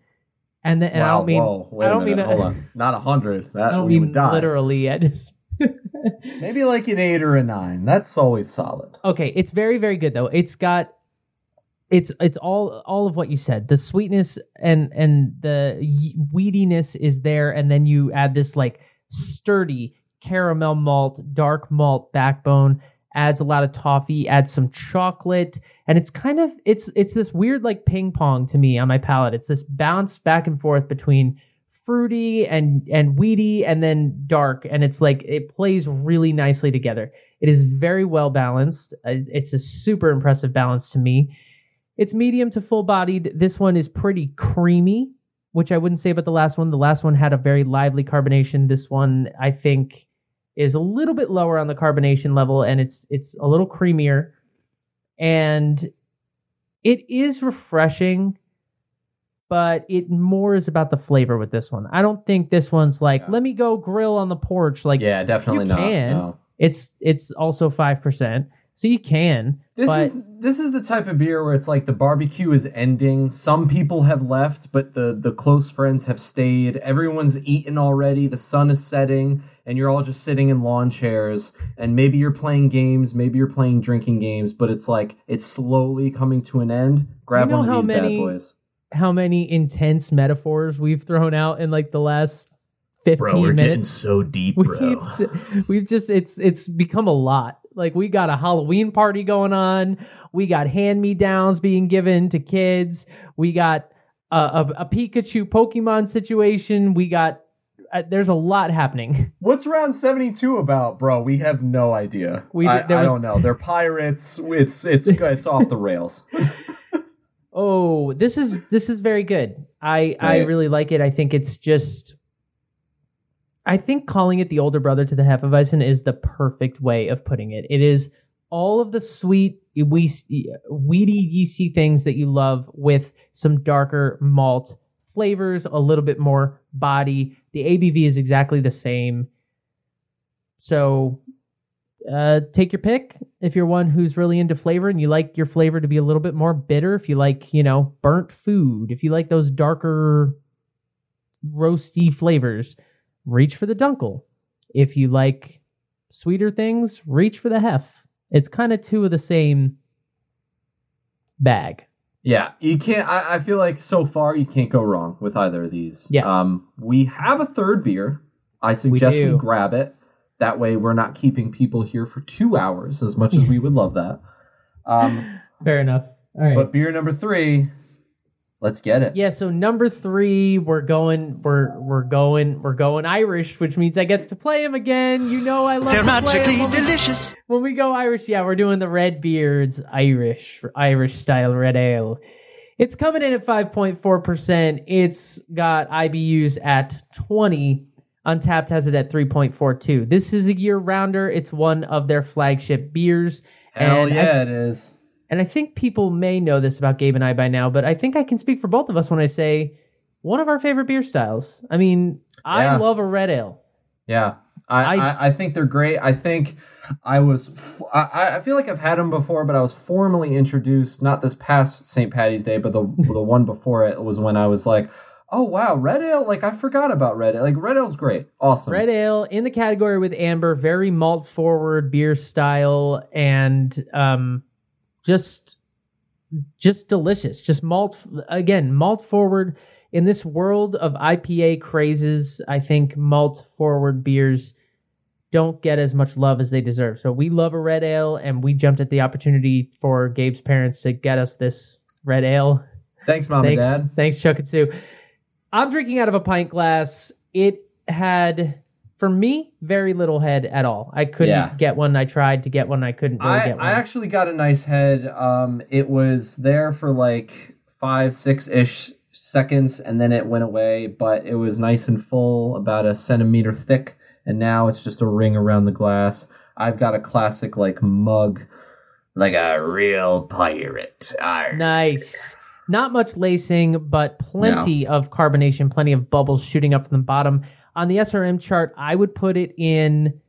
And then, and I don't mean, whoa, I a don't mean, Hold on. Not 100. I don't we mean would die. literally. I just Maybe like an 8 or a 9. That's always solid. okay it's very very good though it's got it's it's all all of what you said the sweetness and and the weediness is there and then you add this like sturdy caramel malt dark malt backbone adds a lot of toffee adds some chocolate and it's kind of it's it's this weird like ping pong to me on my palate. It's this bounce back and forth between fruity and and weedy and then dark and it's like it plays really nicely together. It is very well balanced. Uh, it's a super impressive balance to me. It's medium to full bodied. This one is pretty creamy which i wouldn't say about the last one. The last one had a very lively carbonation. This one i think is a little bit lower on the carbonation level and it's it's a little creamier and it is refreshing but it more is about the flavor with this one. I don't think this one's like, Yeah. let me go grill on the porch. Like, Yeah, definitely you not. can. no. it's it's also five percent, so you can. This but is this is the type of beer where it's like the barbecue is ending. Some people have left, but the the close friends have stayed. Everyone's eaten already. The sun is setting, and you're all just sitting in lawn chairs. And maybe you're playing games, maybe you're playing drinking games, but it's like it's slowly coming to an end. Grab know one of these many- bad boys. how many intense metaphors we've thrown out in like the last fifteen minutes. so deep, We've, we've just it's it's become a lot. Like we got a Halloween party going on. We got hand me downs being given to kids. We got a, a, a Pikachu Pokemon situation. We got uh, there's a lot happening. What's round seventy two about, bro? We have no idea. We- I, I was- don't know. They're pirates. It's it's it's off the rails. Oh, this is this is very good. I I really like it. I think it's just I think calling it the older brother to the Hefeweizen is the perfect way of putting it. It is all of the sweet, we, weedy, yeasty things that you love with some darker malt flavors, a little bit more body. The ABV is exactly the same. So uh, take your pick. If you're one who's really into flavor and you like your flavor to be a little bit more bitter, if you like, you know, burnt food, if you like those darker, roasty flavors, reach for the Dunkel. If you like sweeter things, reach for the Hef. It's kind of two of the same bag. Yeah, you can't. I, I feel like so far you can't go wrong with either of these. Yeah. Um, we have a third beer. I suggest we, do. grab it. That way, we're not keeping people here for two hours as much as we would love that. Um, Fair enough. All right. but beer number three. Let's get it. Yeah, so number three, we're going, we're we're going, we're going Irish, which means I get to play him again. You know, I love They're to magically when we- delicious. when we go Irish, yeah, we're doing the Red Beards Irish Irish style red ale. It's coming in at 5.4%. It's got IBUs at 20. Untappd has it at 3.42. This is a year rounder. It's one of their flagship beers. Hell and I- yeah, it is. And I think people may know this about Gabe and I by now, but I think I can speak for both of us when I say one of our favorite beer styles. I mean, I Yeah. love a red ale. Yeah, I, I- I, think they're great. I think I was f- I, I feel like I've had them before, but I was formally introduced not this past St. Patty's Day, but the the one before it was when I was like, oh wow, red ale. Like I forgot about red ale. Like red ale's great, awesome. Red ale in the category with amber, very malt forward beer style, and um, just just delicious. Just malt again, malt forward. In this world of IPA crazes, I think malt forward beers don't get as much love as they deserve. So we love a red ale, and we jumped at the opportunity for Gabe's parents to get us this red ale. Thanks, mom Thanks, and dad. thanks, Chuck and Sue. I'm drinking out of a pint glass. It had, for me, very little head at all. I couldn't Yeah. get one. I tried to get one. I couldn't really I, get one. I actually got a nice head. Um, it was there for like five, six ish seconds, and then it went away. But it was nice and full, about a centimeter thick, and now it's just a ring around the glass. I've got a classic like mug, like a real pirate. Arr. nice. Not much lacing, but plenty of carbonation, plenty of bubbles shooting up from the bottom. On the SRM chart, I would put it in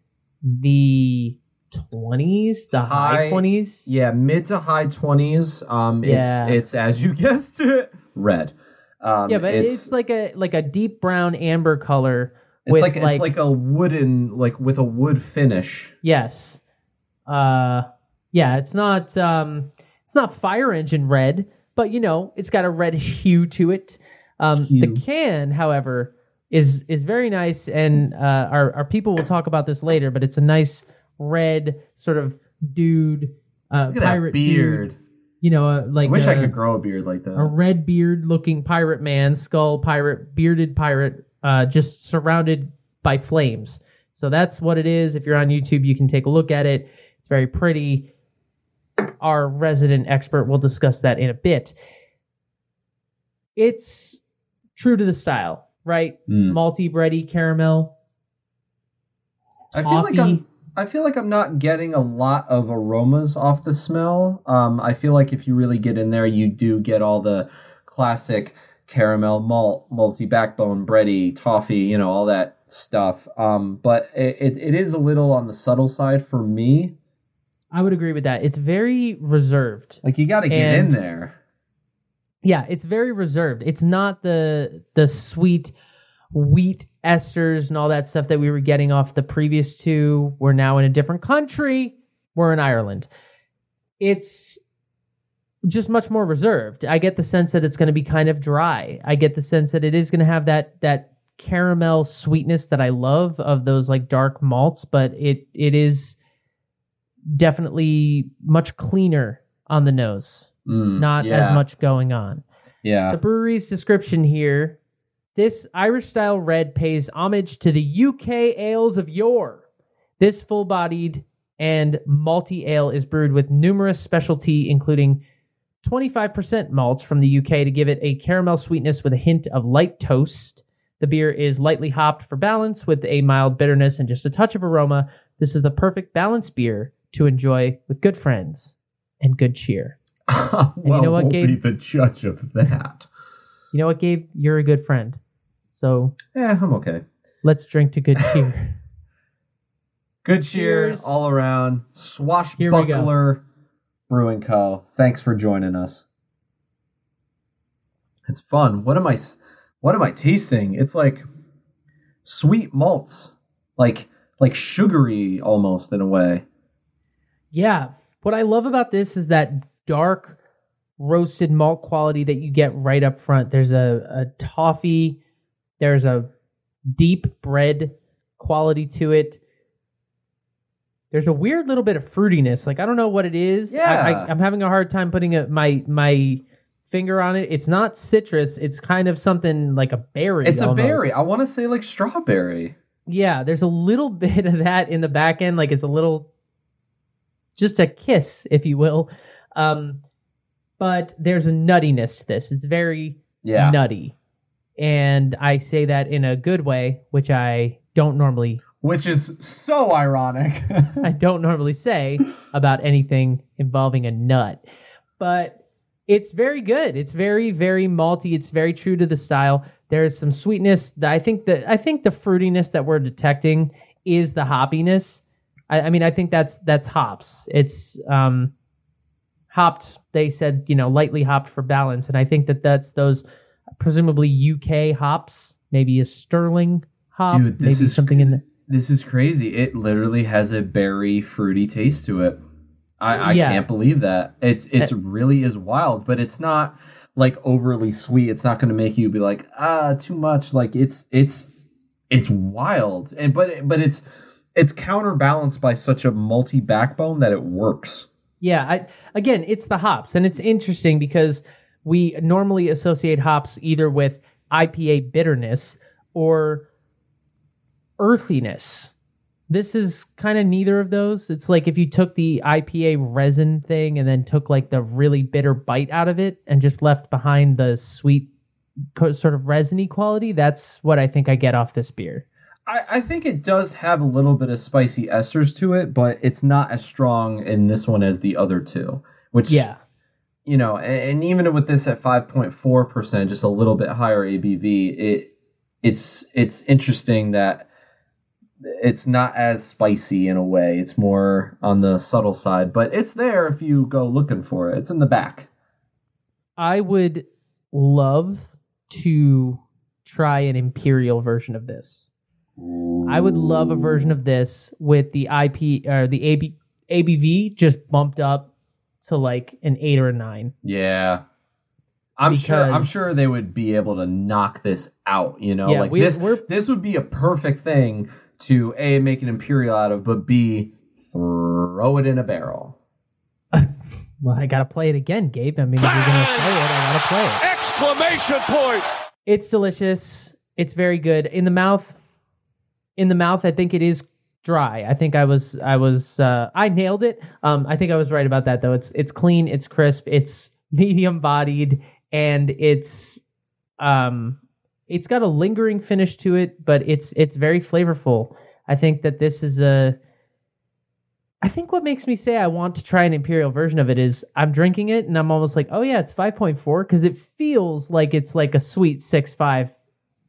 the 20s, the high, High- 20s. Yeah, mid to high twenties. Um, Yeah. it's it's as you guessed it, red. Um, Yeah, but it's, it's like a like a deep brown amber color. it's with like, it's like a wooden like with a wood finish. Yes. Uh yeah, it's not um it's not fire engine red, but you know, it's got a reddish hue to it. Um the can, however, is is very nice and uh our our people will talk about this later, but it's a nice red sort of dude uh Look at pirate that beard. dude, you know, uh, like I wish I a- could grow a beard like that. a red beard looking pirate man, skull pirate, bearded pirate, uh, just surrounded by flames. So that's what it is. If you're on YouTube, you can take a look at it. It's very pretty. Our resident expert will discuss that in a bit. It's true to the style, right? Mm. Malty, bready, caramel. I feel like. I'm. I feel like I'm not getting a lot of aromas off the smell. Um, I feel like if you really get in there, you do get all the classic caramel, malt, malty backbone, bready, toffee, you know, all that stuff. Um, but it, it, it is a little on the subtle side for me. I would agree with that. It's very reserved. Like you got to get And- in there. Yeah, it's very reserved. It's not the the sweet wheat esters and all that stuff that we were getting off the previous two. We're now in a different country. We're in Ireland. It's just much more reserved. I get the sense that it's going to be kind of dry. I get the sense that it is going to have that that caramel sweetness that I love of those like dark malts, but it it is definitely much cleaner on the nose. Mm, Not yeah, as much going on. Yeah. The brewery's description here this Irish style red pays homage to the UK ales of yore. This full bodied and malty ale is brewed with numerous specialty, including 25% malts from the UK to give it a caramel sweetness with a hint of light toast. The beer is lightly hopped for balance with a mild bitterness and just a touch of aroma. This is the perfect balanced beer to enjoy with good friends and good cheer. well, know what, we'll Gabe? be the judge of that. You know what, Gabe? You're a good friend. So Yeah, I'm okay. let's drink to good cheer. Good cheer Cheers. all around. Here we go. Swashbuckler Brewing Co. Thanks for joining us. It's fun. What am I? what am I tasting? It's like sweet malts. Like like sugary almost in a way. yeah. What I love about this is that dark roasted malt quality that you get right up front. There's a, a toffee, there's a deep bread quality to it. There's a weird little bit of fruitiness. Like I don't know what it is. Yeah. I, I'm having a hard time putting a, my my finger on it. It's not citrus. It's kind of something like a berry. It's a berry. I want to say like strawberry. Yeah, there's a little bit of that in the back end. Like it's a little, just a kiss, if you will. Um, but there's a nuttiness to this. It's very Yeah. nutty. And I say that in a good way, which I don't normally Which is so ironic. I don't normally say about anything involving a nut. But it's very good. It's very, very malty. It's very true to the style. There's some sweetness. That I think that I think the fruitiness that we're detecting is the hoppiness. I, I mean, I think that's that's hops. It's um, hopped. They said you know lightly hopped for balance, and I think that that's those presumably UK hops, maybe a Sterling hop, Dude, this maybe is something in the this is crazy. It literally has a berry fruity taste to it. I, I Yeah. can't believe that. It's it's really is wild, but it's not like overly sweet. It's not going to make you be like ah too much. Like it's it's it's wild, and but but it's it's counterbalanced by such a malty backbone that it works. Yeah, I, again, it's the hops, and it's interesting because we normally associate hops either with IPA bitterness or earthiness. This is kind of neither of those. It's like if you took the IPA resin thing and then took like the really bitter bite out of it and just left behind the sweet co- sort of resiny quality. That's what I think I get off this beer. I, I think it does have a little bit of spicy esters to it, but it's not as strong in this one as the other two. Which Yeah. you know, and, and even with this at five point four percent, just a little bit higher ABV, it it's it's interesting that it's not as spicy in a way. It's more on the subtle side, but it's there if you go looking for it. It's in the back. I would love to try an imperial version of this. I would love a version of this with the IP or the AB, ABV just bumped up to like an eight or a nine. Yeah. I'm sure. I'm sure they would be able to knock this out. You know, Yeah, like we- this. we're- This would be a perfect thing to a make an imperial out of, but b throw it in a barrel. Well, I gotta play it again, Gabe. I mean, if you're gonna play it, I gotta play it. Exclamation point! It's delicious. It's very good in the mouth. In the mouth, I think it is dry. I think I was, I was, uh, I nailed it. Um, I think I was right about that though. It's, it's clean. It's crisp. It's medium bodied, and it's, um, it's got a lingering finish to it, but it's, it's very flavorful. I think that this is a. I think what makes me say I want to try an imperial version of it is I'm drinking it and I'm almost like, oh yeah, it's 5.4 because it feels like it's like a sweet six five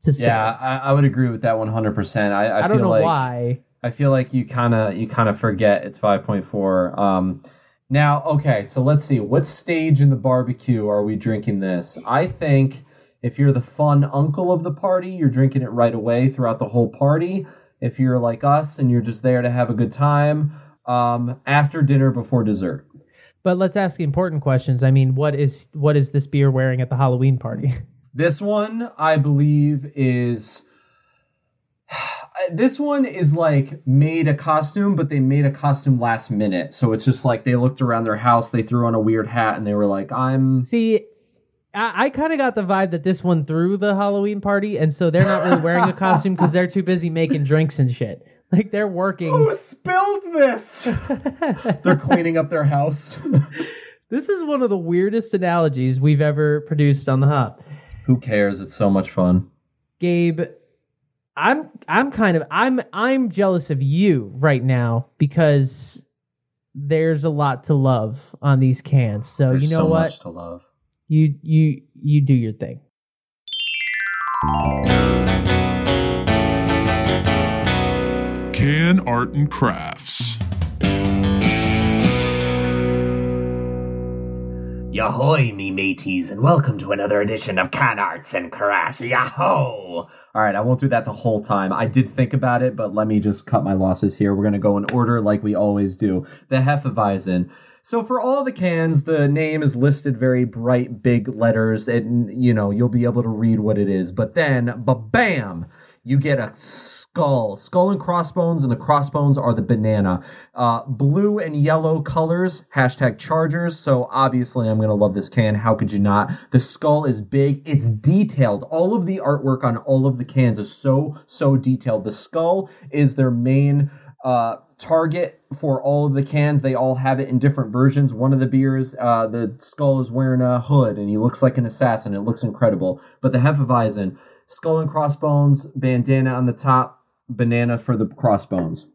to seven. Yeah, I, I would agree with that 100. percent I, I, I, feel don't know like why. I feel like you kind of you kind of forget it's 5.4. Um, now, okay, so let's see. What stage in the barbecue are we drinking this? I think if you're the fun uncle of the party, you're drinking it right away throughout the whole party. If you're like us and you're just there to have a good time, um, after dinner before dessert. But let's ask important questions. I mean, what is what is this beer wearing at the Halloween party? This one, I believe, is. This one is like made a costume, but they made a costume last minute. So it's just like they looked around their house, they threw on a weird hat, and they were like, I'm. See, I, I kind of got the vibe that this one threw the Halloween party, and so they're not really wearing a costume because they're too busy making drinks and shit. Like they're working. Who spilled this? They're cleaning up their house. This is one of the weirdest analogies we've ever produced on the hop. Who cares? It's so much fun. Gabe, I'm I'm kind of I'm I'm jealous of you right now because there's a lot to love on these cans. So There's you know so what? much to love. You you you do your thing. Can Art and Crafts. Yahoy, me mateys, and welcome to another edition of Can Arts and Crash. Yahoo! All right, I won't do that the whole time. I did think about it, but let me just cut my losses here. We're going to go in order like we always do. The Hefeweizen. So for all the cans, the name is listed very bright, big letters, and, you know, you'll be able to read what it is. But then, ba-bam! You get a skull, skull and crossbones, and the crossbones are the banana. Uh, blue and yellow colors, hashtag Chargers. So obviously, I'm gonna love this can. How could you not? The skull is big. It's detailed. All of the artwork on all of the cans is so so detailed. The skull is their main uh, target for all of the cans. They all have it in different versions. One of the beers, uh, the skull is wearing a hood and he looks like an assassin. It looks incredible. But the Hefeweizen, skull and crossbones, bandana on the top, banana for the crossbones.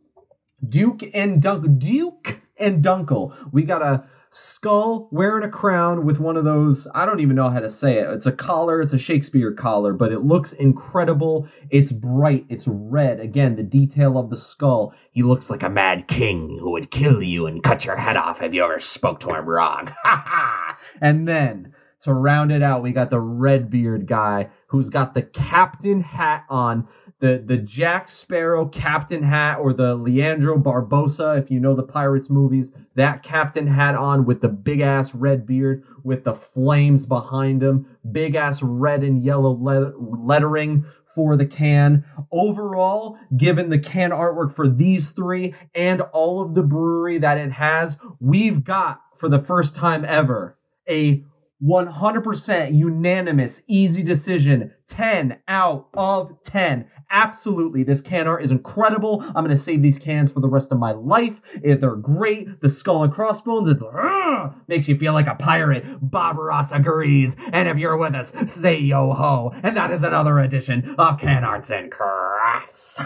Duke and Dunk, Duke and Dunkel. We got a skull wearing a crown with one of those. I don't even know how to say it. It's a collar. It's a Shakespeare collar, but it looks incredible. It's bright. It's red. Again, the detail of the skull. He looks like a mad king who would kill you and cut your head off if you ever spoke to him wrong. Ha ha! And then to round it out, we got the red beard guy who's got the captain hat on, the the Jack Sparrow captain hat or the Leandro Barbosa, if you know the Pirates movies, that captain hat on with the big ass red beard with the flames behind him, big ass red and yellow le- lettering for the can. Overall, given the can artwork for these three and all of the brewery that it has, we've got for the first time ever a 100% unanimous, easy decision. 10 out of 10. Absolutely. This can art is incredible. I'm going to save these cans for the rest of my life. If they're great, the skull and crossbones, it's uh, makes you feel like a pirate. Bob Ross agrees. And if you're with us, say yo ho. And that is another edition of Can Arts and Crafts.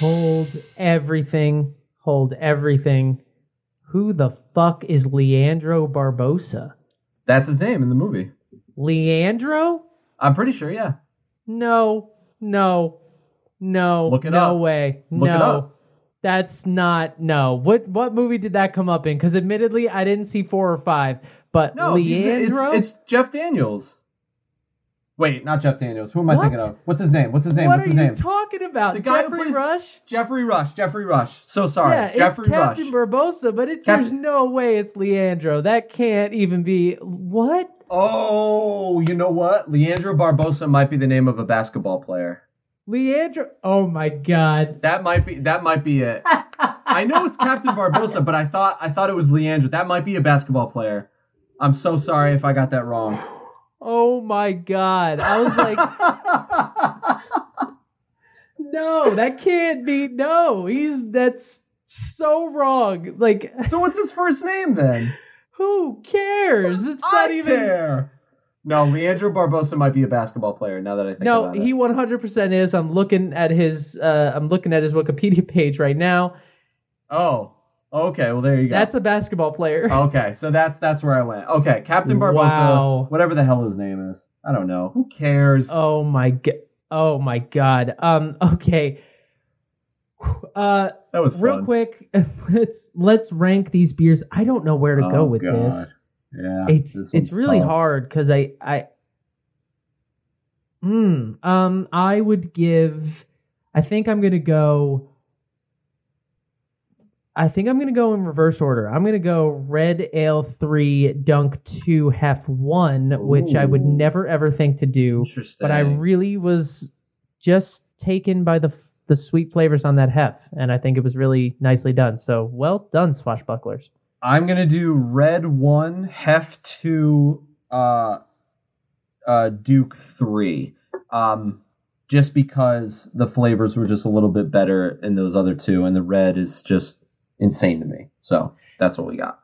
Hold everything. Hold everything. Who the fuck is Leandro Barbosa? That's his name in the movie. Leandro? I'm pretty sure, yeah. No, no, no. Look it no up. way. Look no. it up. That's not no. What what movie did that come up in? Because admittedly, I didn't see four or five. But No, he's- Leandro, it's, it's Jeff Daniels. Wait, not Jeff Daniels. Who am I What? thinking of? What's his name? What's his name? what What's are his you name? talking about? The guy who Geoffrey plays- Rush. Geoffrey Rush. Geoffrey Rush. So sorry. Yeah, Geoffrey it's Captain Rush. Barbossa, but it's, Cap- there's no way it's Leandro. That can't even be what? oh, you know what? Leandro Barbosa might be the name of a basketball player. Leandro. Oh my god. That might be that might be it. I know it's Captain Barbossa, but I thought I thought it was Leandro. That might be a basketball player. I'm so sorry if I got that wrong. Oh my god. I was like No, that can't be no. He's that's so wrong. Like So what's his first name then? who cares? It's not I even care. No, Leandro Barbosa might be a basketball player. Now that I think No, about it. he 100% is. I'm looking at his uh I'm looking at his Wikipedia page right now. Oh, okay. Well, there you go. That's a basketball player. okay. So that's that's where I went. Okay, Captain Barbossa, Wow. whatever the hell his name is. I don't know. Who cares? Oh my god. Oh my god. Um okay. Uh that was real fun. quick, let's let's rank these beers. I don't know where to go Oh, with God. this. Yeah, It's this it's really tough. hard cuz I I Hmm, um I would give I think I'm going to go I think I'm going to go in reverse order. I'm going to go Red Ale 3 Dunk 2 Hef 1, which I would never ever think to do. Interesting. but I really was just taken by the the sweet flavors on that hef, and I think it was really nicely done. So well done, swashbucklers. I'm gonna do red one, hef two, uh, uh, Duke three. Um, just because the flavors were just a little bit better in those other two, and the red is just insane to me. So that's what we got.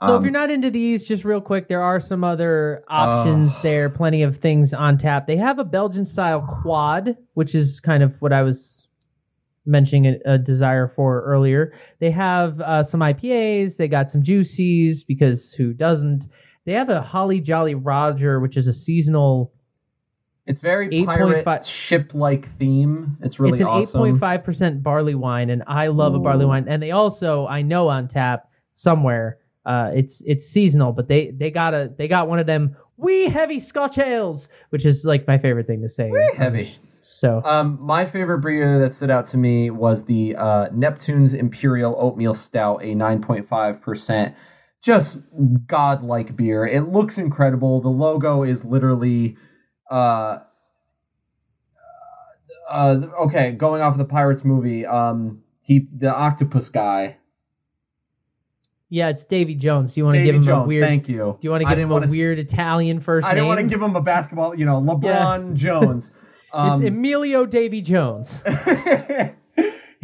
So if Um, you're not into these, just real quick, there are some other options there. Plenty of things on tap. They have a Belgian style quad, which is kind of what I was mentioning a, a desire for earlier. They have uh, some IPAs. They got some juicies because who doesn't? They have a Holly Jolly Roger, which is a seasonal It's very 8.5 pirate ship like theme. It's really it's an awesome. 8.5% barley wine and i love a barley wine and they also i know on tap somewhere uh it's it's seasonal but they they got a they got one of them wee heavy scotch ales which is like my favorite thing to say Wee Heavy. so Um, my favorite beer that stood out to me was the uh, Neptune's Imperial Oatmeal Stout, a 9.5% just godlike beer. It looks incredible. The logo is literally uh uh okay, going off of the Pirates movie, um he the octopus guy. Yeah, it's Davy Jones. Do you want to give him Jones, a weird? thank you. Do you want to give him a wanna s- weird Italian first I name? didn't want to give him a basketball, you know, LeBron Jones. It's Um, Emilio Davy Jones.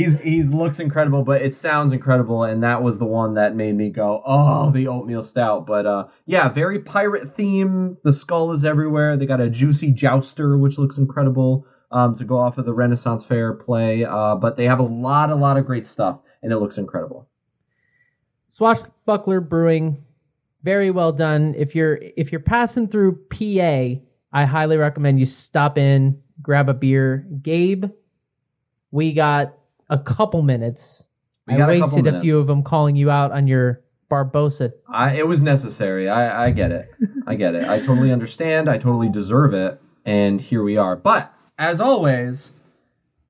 he's he's looks incredible, but it sounds incredible, and that was the one that made me go, "Oh, the oatmeal stout." But uh, yeah, very pirate theme. The skull is everywhere. They got a juicy jouster, which looks incredible. Um, to go off of the Renaissance Faire play, uh, but they have a lot, a lot of great stuff, and it looks incredible. Swashbuckler Brewing, very well done. If you're if you're passing through PA, I highly recommend you stop in, grab a beer. Gabe, we got a couple minutes. We I got a couple wasted a, few of them calling you out on your Barbosa. I, it was necessary. I, I get it. I get it. I totally understand. I totally deserve it. And here we are. But as always,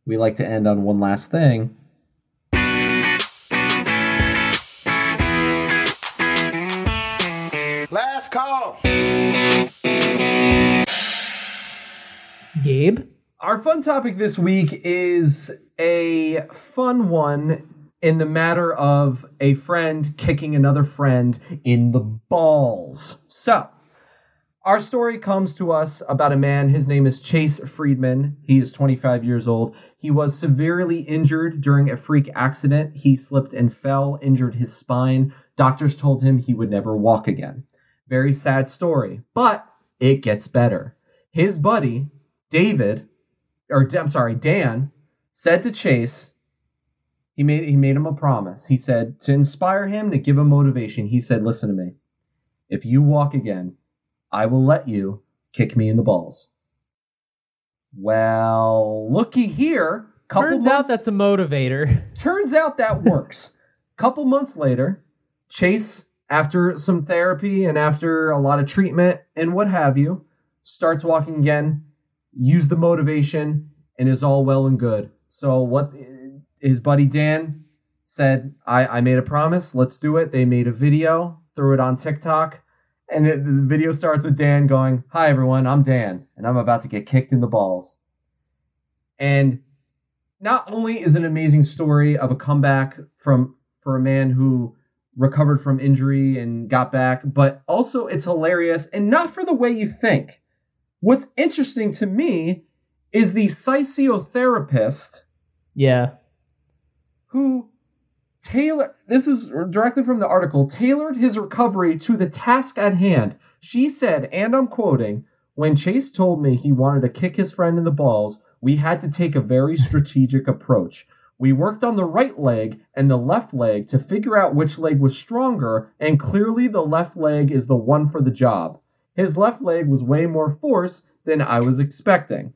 we like to end on one last thing. Last call. Gabe, Our fun topic this week is a fun one in the matter of a friend kicking another friend in the balls. So, our story comes to us about a man. His name is Chase Friedman. He is 25 years old. He was severely injured during a freak accident. He slipped and fell, injured his spine. Doctors told him he would never walk again. Very sad story, but it gets better. His buddy, David, or I'm sorry, Dan, said to Chase, he made he made him a promise. He said to inspire him, to give him motivation. He said, "Listen to me. If you walk again, I will let you kick me in the balls." Well, looky here. Couple turns months, out that's a motivator. turns out that works. Couple months later, Chase, after some therapy and after a lot of treatment and what have you, starts walking again, use the motivation, and is all well and good. So what his buddy Dan said, I, I made a promise, let's do it. They made a video, threw it on TikTok, and it, the video starts with Dan going, Hi everyone, I'm Dan, and I'm about to get kicked in the balls. And not only is it an amazing story of a comeback from for a man who recovered from injury and got back, but also it's hilarious and not for the way you think. What's interesting to me is the psychotherapist. Yeah. who tailor this is directly from the article tailored his recovery to the task at hand. She said, and I'm quoting, when Chase told me he wanted to kick his friend in the balls, we had to take a very strategic approach. We worked on the right leg and the left leg to figure out which leg was stronger, and clearly the left leg is the one for the job. His left leg was way more force than I was expecting.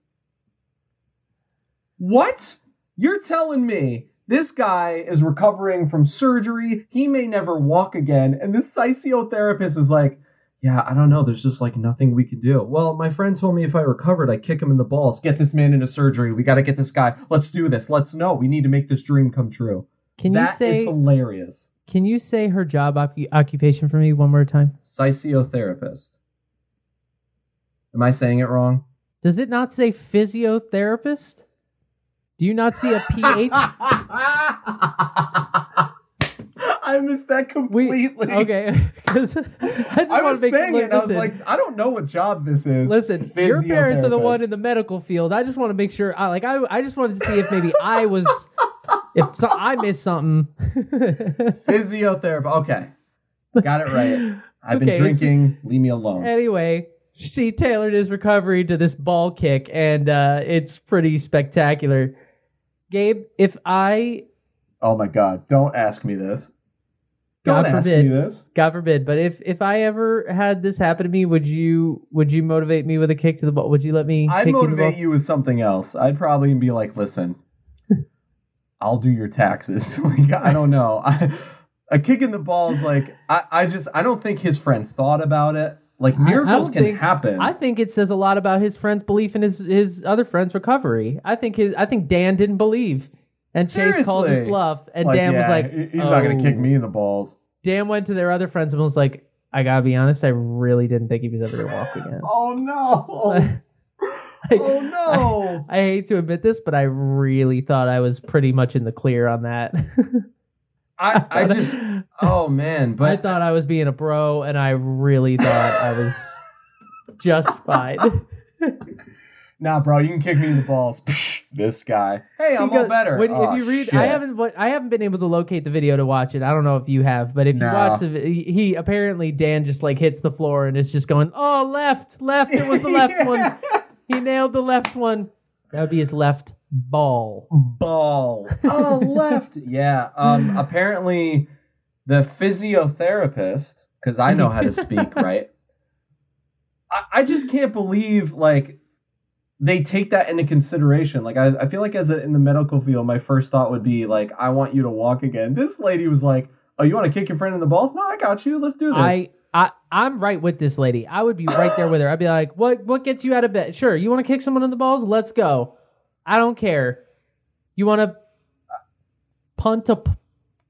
What? You're telling me this guy is recovering from surgery. He may never walk again. And this sociotherapist is like, yeah, I don't know. There's just like nothing we can do. Well, my friend told me if I recovered, I'd kick him in the balls. Get this man into surgery. We got to get this guy. Let's do this. Let's know. We need to make this dream come true. Can you That is say hilarious. can you say her job occu- occupation for me one more time? Sociotherapist. Am I saying it wrong? Does it not say physiotherapist? Do you not see a PH? I missed that We, completely. okay, 'cause I just I was make saying it, and I was like, I don't know what job this is. listen. Your parents are the one in the medical field. I just want to make sure. I like. I I just wanted to see if maybe I was, if so, I missed something. physiotherapist. Okay, got it right. I've been Okay, it's- drinking. Leave me alone. anyway, she tailored his recovery to this ball kick, and uh, it's pretty spectacular. Gabe, if I Oh my god! Don't ask me this. Don't God ask forbid. me this. God forbid, but if if I ever had this happen to me, would you would you motivate me with a kick to the ball? Would you let me? I'd kick you the motivate you with something else. I'd probably be like, listen, I'll do your taxes. like, I don't know. I, a kick in the balls, like I, I just I don't think his friend thought about it. Like I- I miracles can think- happen. I think it says a lot about his friend's belief in his his other friend's recovery. I think his I think Dan didn't believe, and Chase called his bluff, and Like, Dan was like, he- he's not gonna kick "Oh." me in the balls. Dan went to their other friends and was like, I gotta be honest, I really didn't think he was ever gonna walk again. Oh no! Oh no! I hate to admit this, but I really thought I was pretty much in the clear on that. I, I just oh man, I thought I was being a bro, and I really thought I was just fine. nah, bro, you can kick me in the balls. Psh, this guy. Hey, I'm all better. when- Oh, if you read, shit. I haven't, I haven't been able to locate the video to watch it. I don't know if you have, but if you watch the, he, he apparently Dan just like hits the floor and it's just going, oh left, left. It was the left one. He nailed the left one. That would be his left ball. ball. Oh, left. Yeah. Um. Apparently, the physiotherapist, because I know how to speak, right? I, I just can't believe like they take that into consideration. Like I, I feel like as a, in the medical field, my first thought would be like, I want you to walk again. This lady was like, Oh, you want to kick your friend in the balls? No, I got you. Let's do this. I, I, I'm right with this lady. I would be right there with her. I'd be like, what, what gets you out of bed? Sure. You want to kick someone in the balls? Let's go. I don't care. You want to punt a p-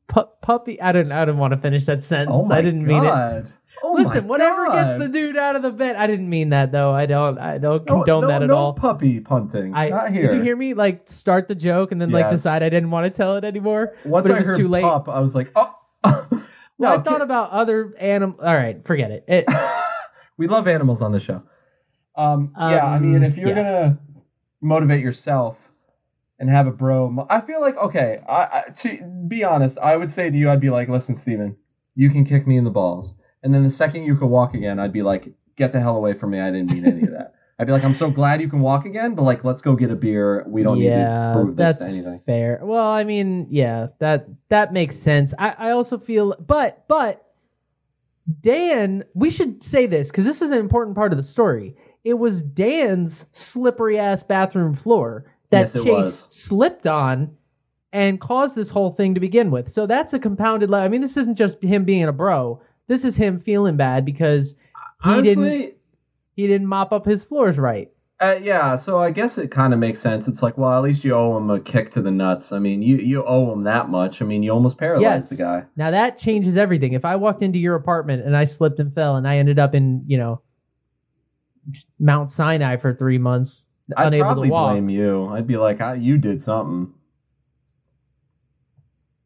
pu- puppy? I didn't, I didn't want to finish that sentence. oh I didn't mean it. God. Oh Listen, whatever God. gets the dude out of the bed. I didn't mean that though. I don't. I don't condone no, that at no all. puppy punting. I Not here. did you hear me like start the joke and then like decide I didn't want to tell it anymore? Once but it I was heard too late. pup, I was like, oh. no, Well, I thought about other animal. All right, forget it. it we love animals on the show. Um, yeah, I mean, Um, if you're yeah. gonna motivate yourself and have a bro, mo- I feel like okay. I, I to be honest, I would say to you, I'd be like, listen, Stephen, you can kick me in the balls, and then the second you could walk again, I'd be like, get the hell away from me. I didn't mean any of that. I'd be like, I'm so glad you can walk again, but like, let's go get a beer. We don't need yeah, to prove this to anything. fair. Well, I mean, yeah, that that makes sense. I, I also feel, but but Dan, we should say this because this is an important part of the story. It was Dan's slippery ass bathroom floor that Yes, Chase slipped on and caused this whole thing to begin with. So that's a compounded. Le- I mean, this isn't just him being a bro. This is him feeling bad because he didn't Honestly, he didn't mop up his floors right. Uh, yeah, so I guess it kind of makes sense. It's like, well, at least you owe him a kick to the nuts. I mean, you you owe him that much. I mean, you almost paralyzed Yes. the guy. Now that changes everything. If I walked into your apartment and I slipped and fell and I ended up in, you know, Mount Sinai for three months, I'd unable probably to walk. blame you. I'd be like, I, you did something.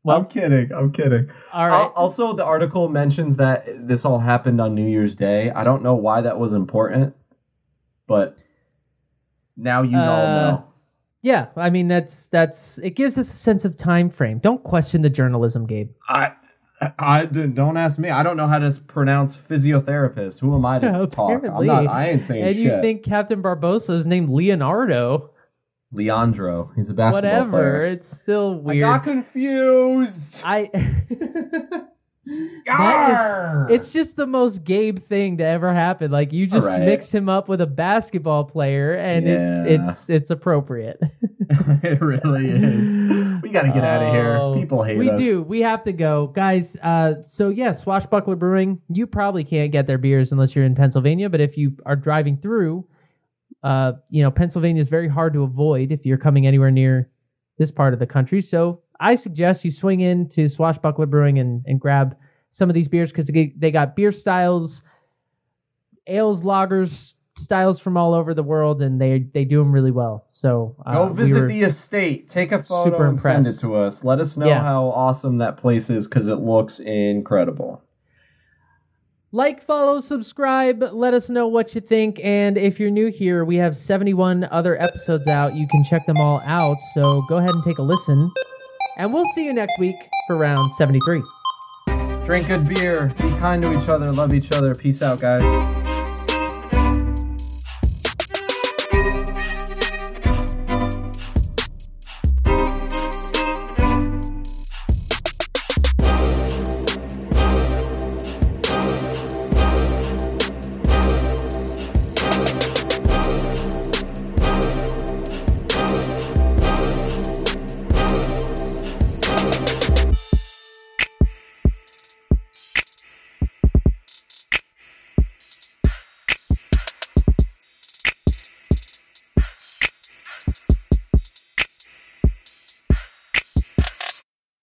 Well, I'm kidding. I'm kidding. all right. Al- Also, the article mentions that this all happened on New Year's Day. I don't know why that was important, but now you all Uh, know. yeah, I mean that's that's it gives us a sense of time frame. Don't question the journalism, Gabe. I, I don't ask me. I don't know how to pronounce physiotherapist. Who am I to talk? I'm not. I ain't saying shit and shit. you think Captain Barbossa is named Leonardo? Leandro? He's a basketball Whatever. player. It's still weird. I got confused. I Yarr! it's just the most Gabe thing to ever happen. Like you just mixed him up with a basketball player, and Yeah. it, it's it's appropriate. it really is. We got to get out of here. Oh, People hate we us. We do. We have to go, guys. Uh, so yeah, Swashbuckler Brewing. You probably can't get their beers unless you're in Pennsylvania. But if you are driving through, uh, you know Pennsylvania is very hard to avoid if you're coming anywhere near this part of the country. So I suggest you swing into Swashbuckler Brewing and and grab some of these beers because they, they got beer styles, ales, lagers, styles from all over the world, and they they do them really well. So uh, Go visit were- the estate. Take a photo super and send it to us. Let us know Yeah. how awesome that place is because it looks incredible. Like, follow, subscribe. Let us know what you think. And if you're new here, we have 71 other episodes out. You can check them all out. So go ahead and take a listen. And we'll see you next week for round 73. Drink good beer. Be kind to each other. Love each other. Peace out, guys.